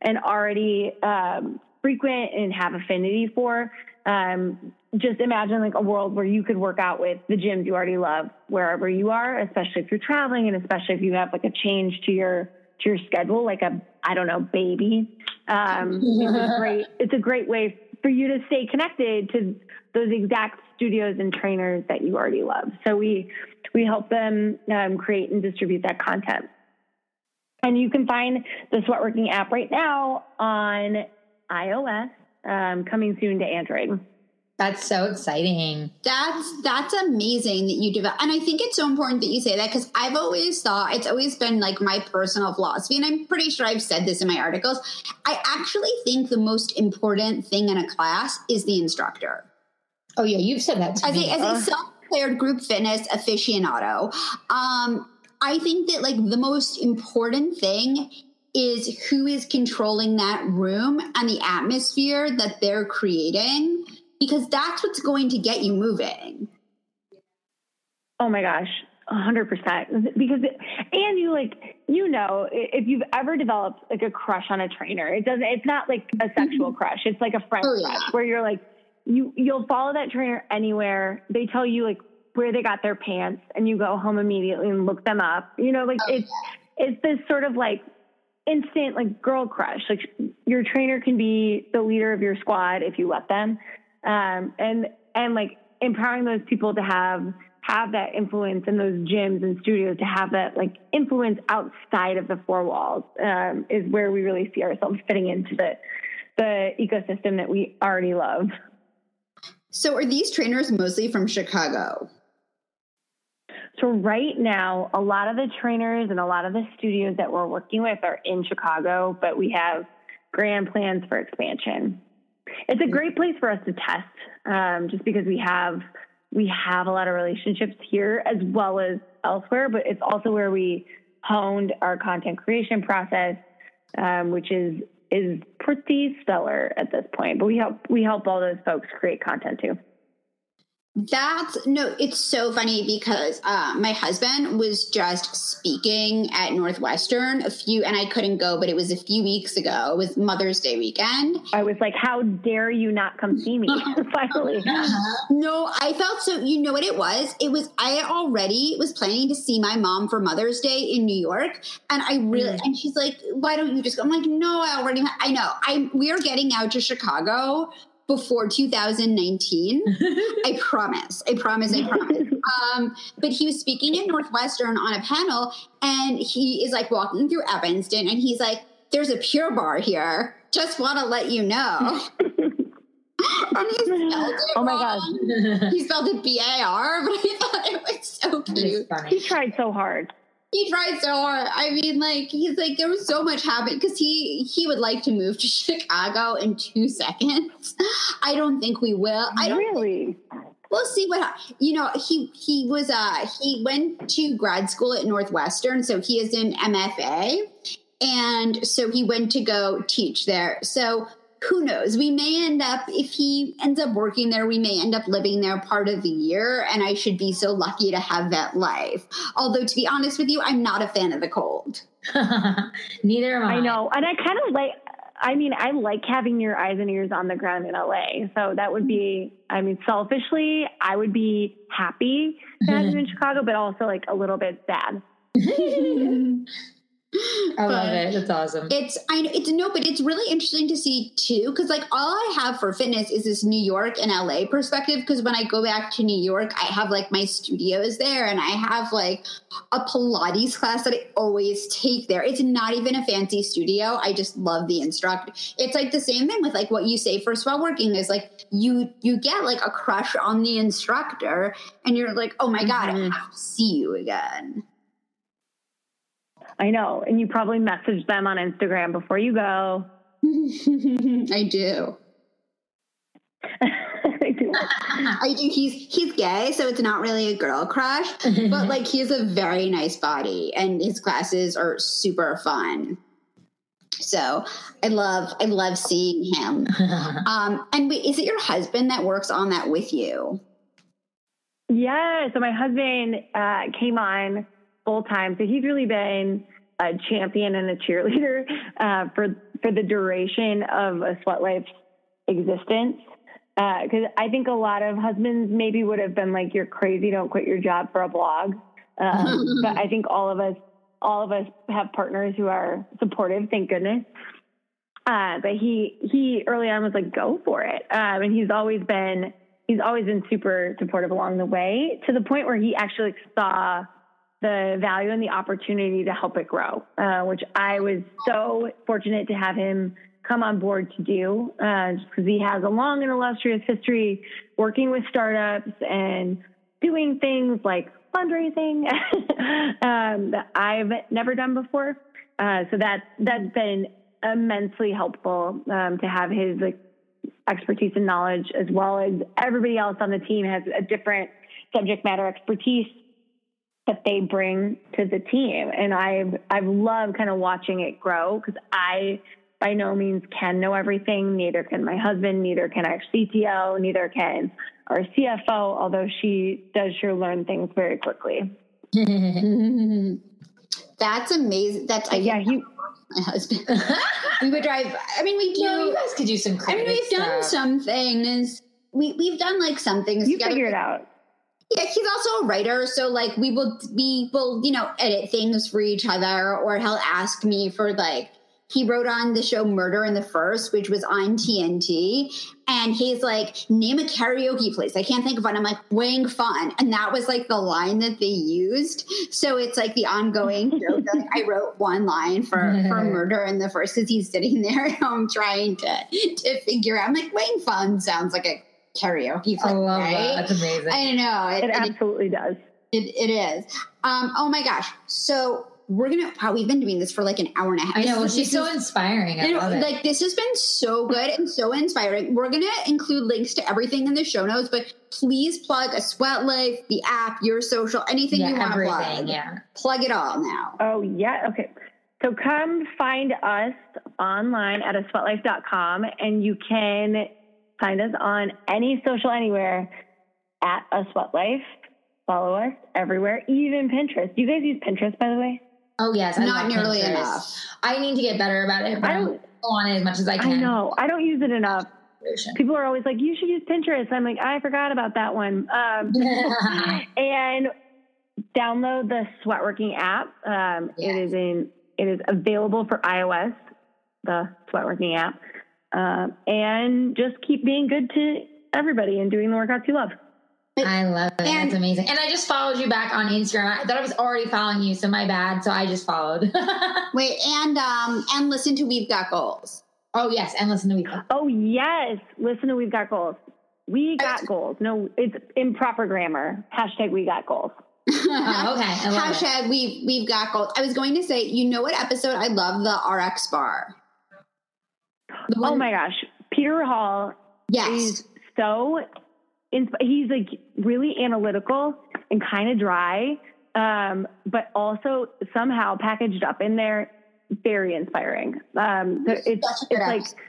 and already um, frequent and have affinity for. Um, just imagine like a world where you could work out with the gyms you already love wherever you are, especially if you're traveling and especially if you have like a change to your to your schedule, like a I don't know baby. Um, it's a great it's a great way for you to stay connected to those exact studios and trainers that you already love. So we we help them um, create and distribute that content. And you can find the Sweatworking app right now on iOS, um, coming soon to Android. That's so exciting. That's that's amazing that you develop, and I think it's so important that you say that because I've always thought it's always been like my personal philosophy, and I'm pretty sure I've said this in my articles. I actually think the most important thing in a class is the instructor. Oh yeah, you've said that as me. a, as a self-declared group fitness aficionado. Um, I think that like the most important thing is who is controlling that room and the atmosphere that they're creating because that's what's going to get you moving. Oh my gosh, 100% because it, and you like you know if you've ever developed like a crush on a trainer it doesn't it's not like a sexual mm-hmm. crush it's like a friend oh, crush where you're like you you'll follow that trainer anywhere they tell you like where they got their pants and you go home immediately and look them up. You know, like oh, it's yeah. it's this sort of like instant like girl crush. Like your trainer can be the leader of your squad if you let them. Um, and and like empowering those people to have have that influence in those gyms and studios to have that like influence outside of the four walls um, is where we really see ourselves fitting into the the ecosystem that we already love. So are these trainers mostly from Chicago? So right now, a lot of the trainers and a lot of the studios that we're working with are in Chicago, but we have grand plans for expansion. It's a great place for us to test, um, just because we have we have a lot of relationships here as well as elsewhere. But it's also where we honed our content creation process, um, which is is pretty stellar at this point. But we help we help all those folks create content too. That's no, it's so funny because uh, my husband was just speaking at Northwestern a few, and I couldn't go, but it was a few weeks ago. It was Mother's Day weekend. I was like, "How dare you not come see me?" Finally, no, I felt so. You know what it was? It was I already was planning to see my mom for Mother's Day in New York, and I really mm. and she's like, "Why don't you just go?" I'm like, "No, I already. I know. I we are getting out to Chicago." Before 2019. I promise. I promise. I promise. Um, but he was speaking at Northwestern on a panel, and he is like walking through Evanston, and he's like, "There's a Pure Barre here. Just want to let you know." and he spelled it Oh my wrong. gosh. He spelled it B A R, but I thought it was so cute. funny. He tried so hard. He tried so hard. I mean, like he's like there was so much happening because he he would like to move to Chicago in two seconds. I don't think we will. I don't. really. We'll see what you know. He he was uh he went to grad school at Northwestern, so he is in MFA, and so he went to go teach there. So who knows? We may end up if he ends up working there. We may end up living there part of the year, and I should be so lucky to have that life. Although to be honest with you, I'm not a fan of the cold. Neither am I. I know. And I kind of like, I mean, I like having your eyes and ears on the ground in LA. So that would be, I mean, selfishly, I would be happy to have you in Chicago, but also like a little bit sad. I love it. That's awesome. It's I know it's no, but it's really interesting to see too, because like all I have for fitness is this New York and LA perspective. Because when I go back to New York, I have like my studios there, and I have like a Pilates class that I always take there. It's not even a fancy studio. I just love the instructor. It's like the same thing with like what you say for Sweatworking is like you you get like a crush on the instructor, and you're like, oh my god, I Mhm. have to see you again. I know. And you probably message them on Instagram before you go. I do. I do. I do. He's he's gay, so it's not really a girl crush, but like he has a very nice body, and his classes are super fun. So I love I love seeing him. Um, and wait, is it your husband that works on that with you? Yeah. So my husband uh, came on full time. So he's really been a champion and a cheerleader uh, for for the duration of a sweat life's existence. Because I think a lot of husbands maybe would have been like, "You're crazy! Don't quit your job for a blog." Um, but I think all of us, all of us, have partners who are supportive. Thank goodness. Uh, but he he early on was like, "Go for it," um, and he's always been he's always been super supportive along the way to the point where he actually saw the value and the opportunity to help it grow, uh, which I was so fortunate to have him come on board to do, uh, because he has a long and illustrious history working with startups and doing things like fundraising um, that I've never done before. Uh, so that that's been immensely helpful um, to have his like expertise and knowledge, as well as everybody else on the team has a different subject matter expertise that they bring to the team. And I've I've loved kind of watching it grow because I by no means can know everything. Neither can my husband. Neither can our CTO. Neither can our CFO. Although she does sure learn things very quickly. That's amazing. That's I yeah, he my husband. we would drive. I mean, we do. no, you guys could do some I mean, we've done some things. We we've done like some things. you together. figure it out. Yeah, he's also a writer, so like we will we will you know edit things for each other, or he'll ask me for like he wrote on the show Murder in the First, which was on TNT, and he's like name a karaoke place. I can't think of one. I'm like Wang Fun, and that was like the line that they used. So it's like the ongoing joke. Like I wrote one line for for Murder in the First because he's sitting there at I'm trying to to figure out. I'm like Wang Fun sounds like a karaoke place, I love right? that. That's amazing. I know it, It it, absolutely does. it, it is. Um, oh my gosh! So we're gonna. Wow, we've been doing this for like an hour and a half. I know. Well, she's so is- inspiring. I you love it. like this has been so good and so inspiring. We're gonna include links to everything in the show notes, but please plug a Sweat Life, the app, your social, anything you yeah, want to plug. Yeah. Plug it all now. Oh, yeah. Okay. So come find us online at a sweatlife.com and you can find us on any social anywhere at a sweat life. Follow us everywhere, even Pinterest. Do you guys use Pinterest, by the way? Oh yes, I Not love nearly Pinterest. enough. I need to get better about it, but I I'm don't- on it as much as I can. I can. know. I don't use it enough. People are always like, you should use Pinterest. I'm like, I forgot about that one. Um, and download the Sweatworking app. Um, Yes. It is in. It is available for iOS. The Sweatworking app. Um, and just keep being good to everybody and doing the workouts you love. I love it. And- That's amazing. And I just followed you back on Instagram. I thought I was already following you, so my bad. So I just followed. Wait, and um, and listen to We've Got Goals. oh yes, and listen to We've Got. Oh yes, listen to We've Got Goals. We got goals. No, it's improper grammar. Hashtag We Got Goals. Oh, okay. I love it. Hashtag we we've got goals. I was going to say, you know what episode I love the RX bar. The Oh one- my gosh, Peter Rahal yes. is so he's like really analytical and kind of dry, um, but also somehow packaged up in there, very inspiring. Um, it's Such a good it's like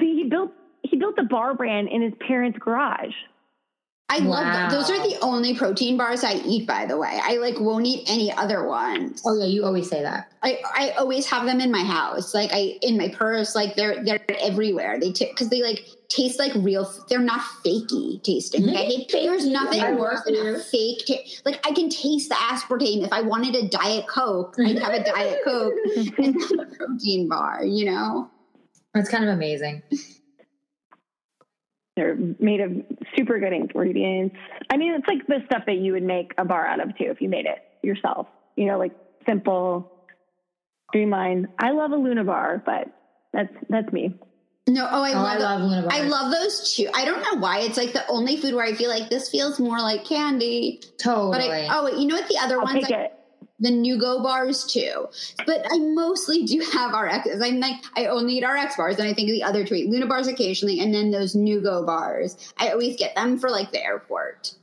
he built he built the bar brand in his parents' garage. I love that. Those are the only protein bars I eat, by the way. I like won't eat any other ones. Oh yeah, you always say that. I, I always have them in my house, like I in my purse, like they're they're everywhere. They because they like taste like real. They're not fakey tasting. Like, I hate there's nothing I worse than a fake. Ta- like I can taste the aspartame. If I wanted a diet coke, I'd have a diet coke and a protein bar. You know. That's kind of amazing. They're made of super good ingredients. I mean, it's like the stuff that you would make a bar out of too if you made it yourself. You know, like simple, streamlined. I love a Luna bar, but that's that's me. No, oh, I Oh, love. I love Luna bars. I love those too. I don't know why. It's like the only food where I feel like this feels more like candy. totally. But I, oh, wait, you know what? The other I'll ones take I it. the Nugo bars too. But I mostly do have RXs. I'm like, I only eat RX bars, and I think the other two eat Luna bars occasionally, and then those Nugo bars. I always get them for like the airport.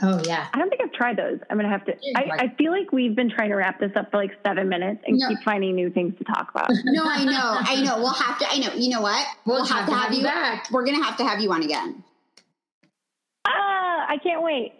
oh yeah. I don't think I've tried those. I'm gonna have to. I, I feel like we've been trying to wrap this up for like seven minutes and No. keep finding new things to talk about. No, I know, I know. We'll have to. I know. You know what? We'll, have, to have you back. We're gonna have to have you on again. ah, I can't wait.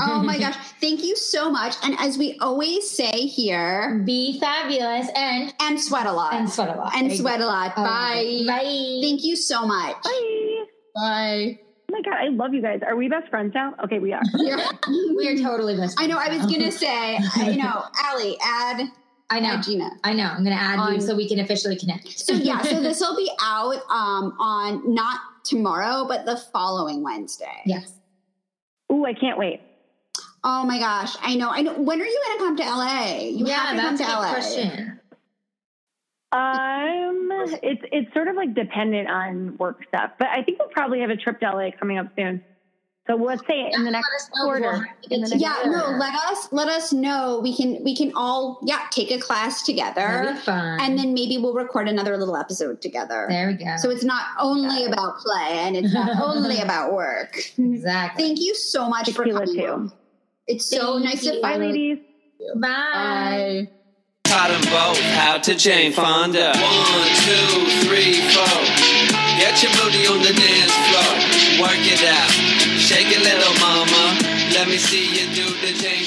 Oh my gosh! Thank you so much. And as we always say here, Be fabulous and and sweat a lot. and sweat a lot. And There sweat a lot. Oh, Bye. Bye. Thank you so much. Bye. Bye. Oh my god, I love you guys. Are we best friends now? Okay, we are. we are totally best I know. I was gonna say, you know, Allie, add, I know. add Jeana. I know. I'm gonna add you so we can officially connect. So yeah, so this will be out um, on not tomorrow, but the following Wednesday. yes. Ooh, I can't wait. Oh my gosh, I know. I know. When are you gonna come to LA? You yeah, have to come that's a to good LA. question. Um, it's it's sort of like dependent on work stuff, but I think we'll probably have a trip to LA coming up soon. So let's say it in the next quarter. before we In the next Yeah, together. no. Let us let us know. We can we can all yeah take a class together, fun. and then maybe we'll record another little episode together. there we go. So it's not only about play and it's not only about work. exactly. Thank you so much for Tequila coming. too. On. It's so Thank nice to you. Bye, ladies. Bye. Taught them both how to Jane Fonda. One, two, three, four. Get your booty on the dance floor. Work it out. Shake it, little mama. Let me see you do the Jane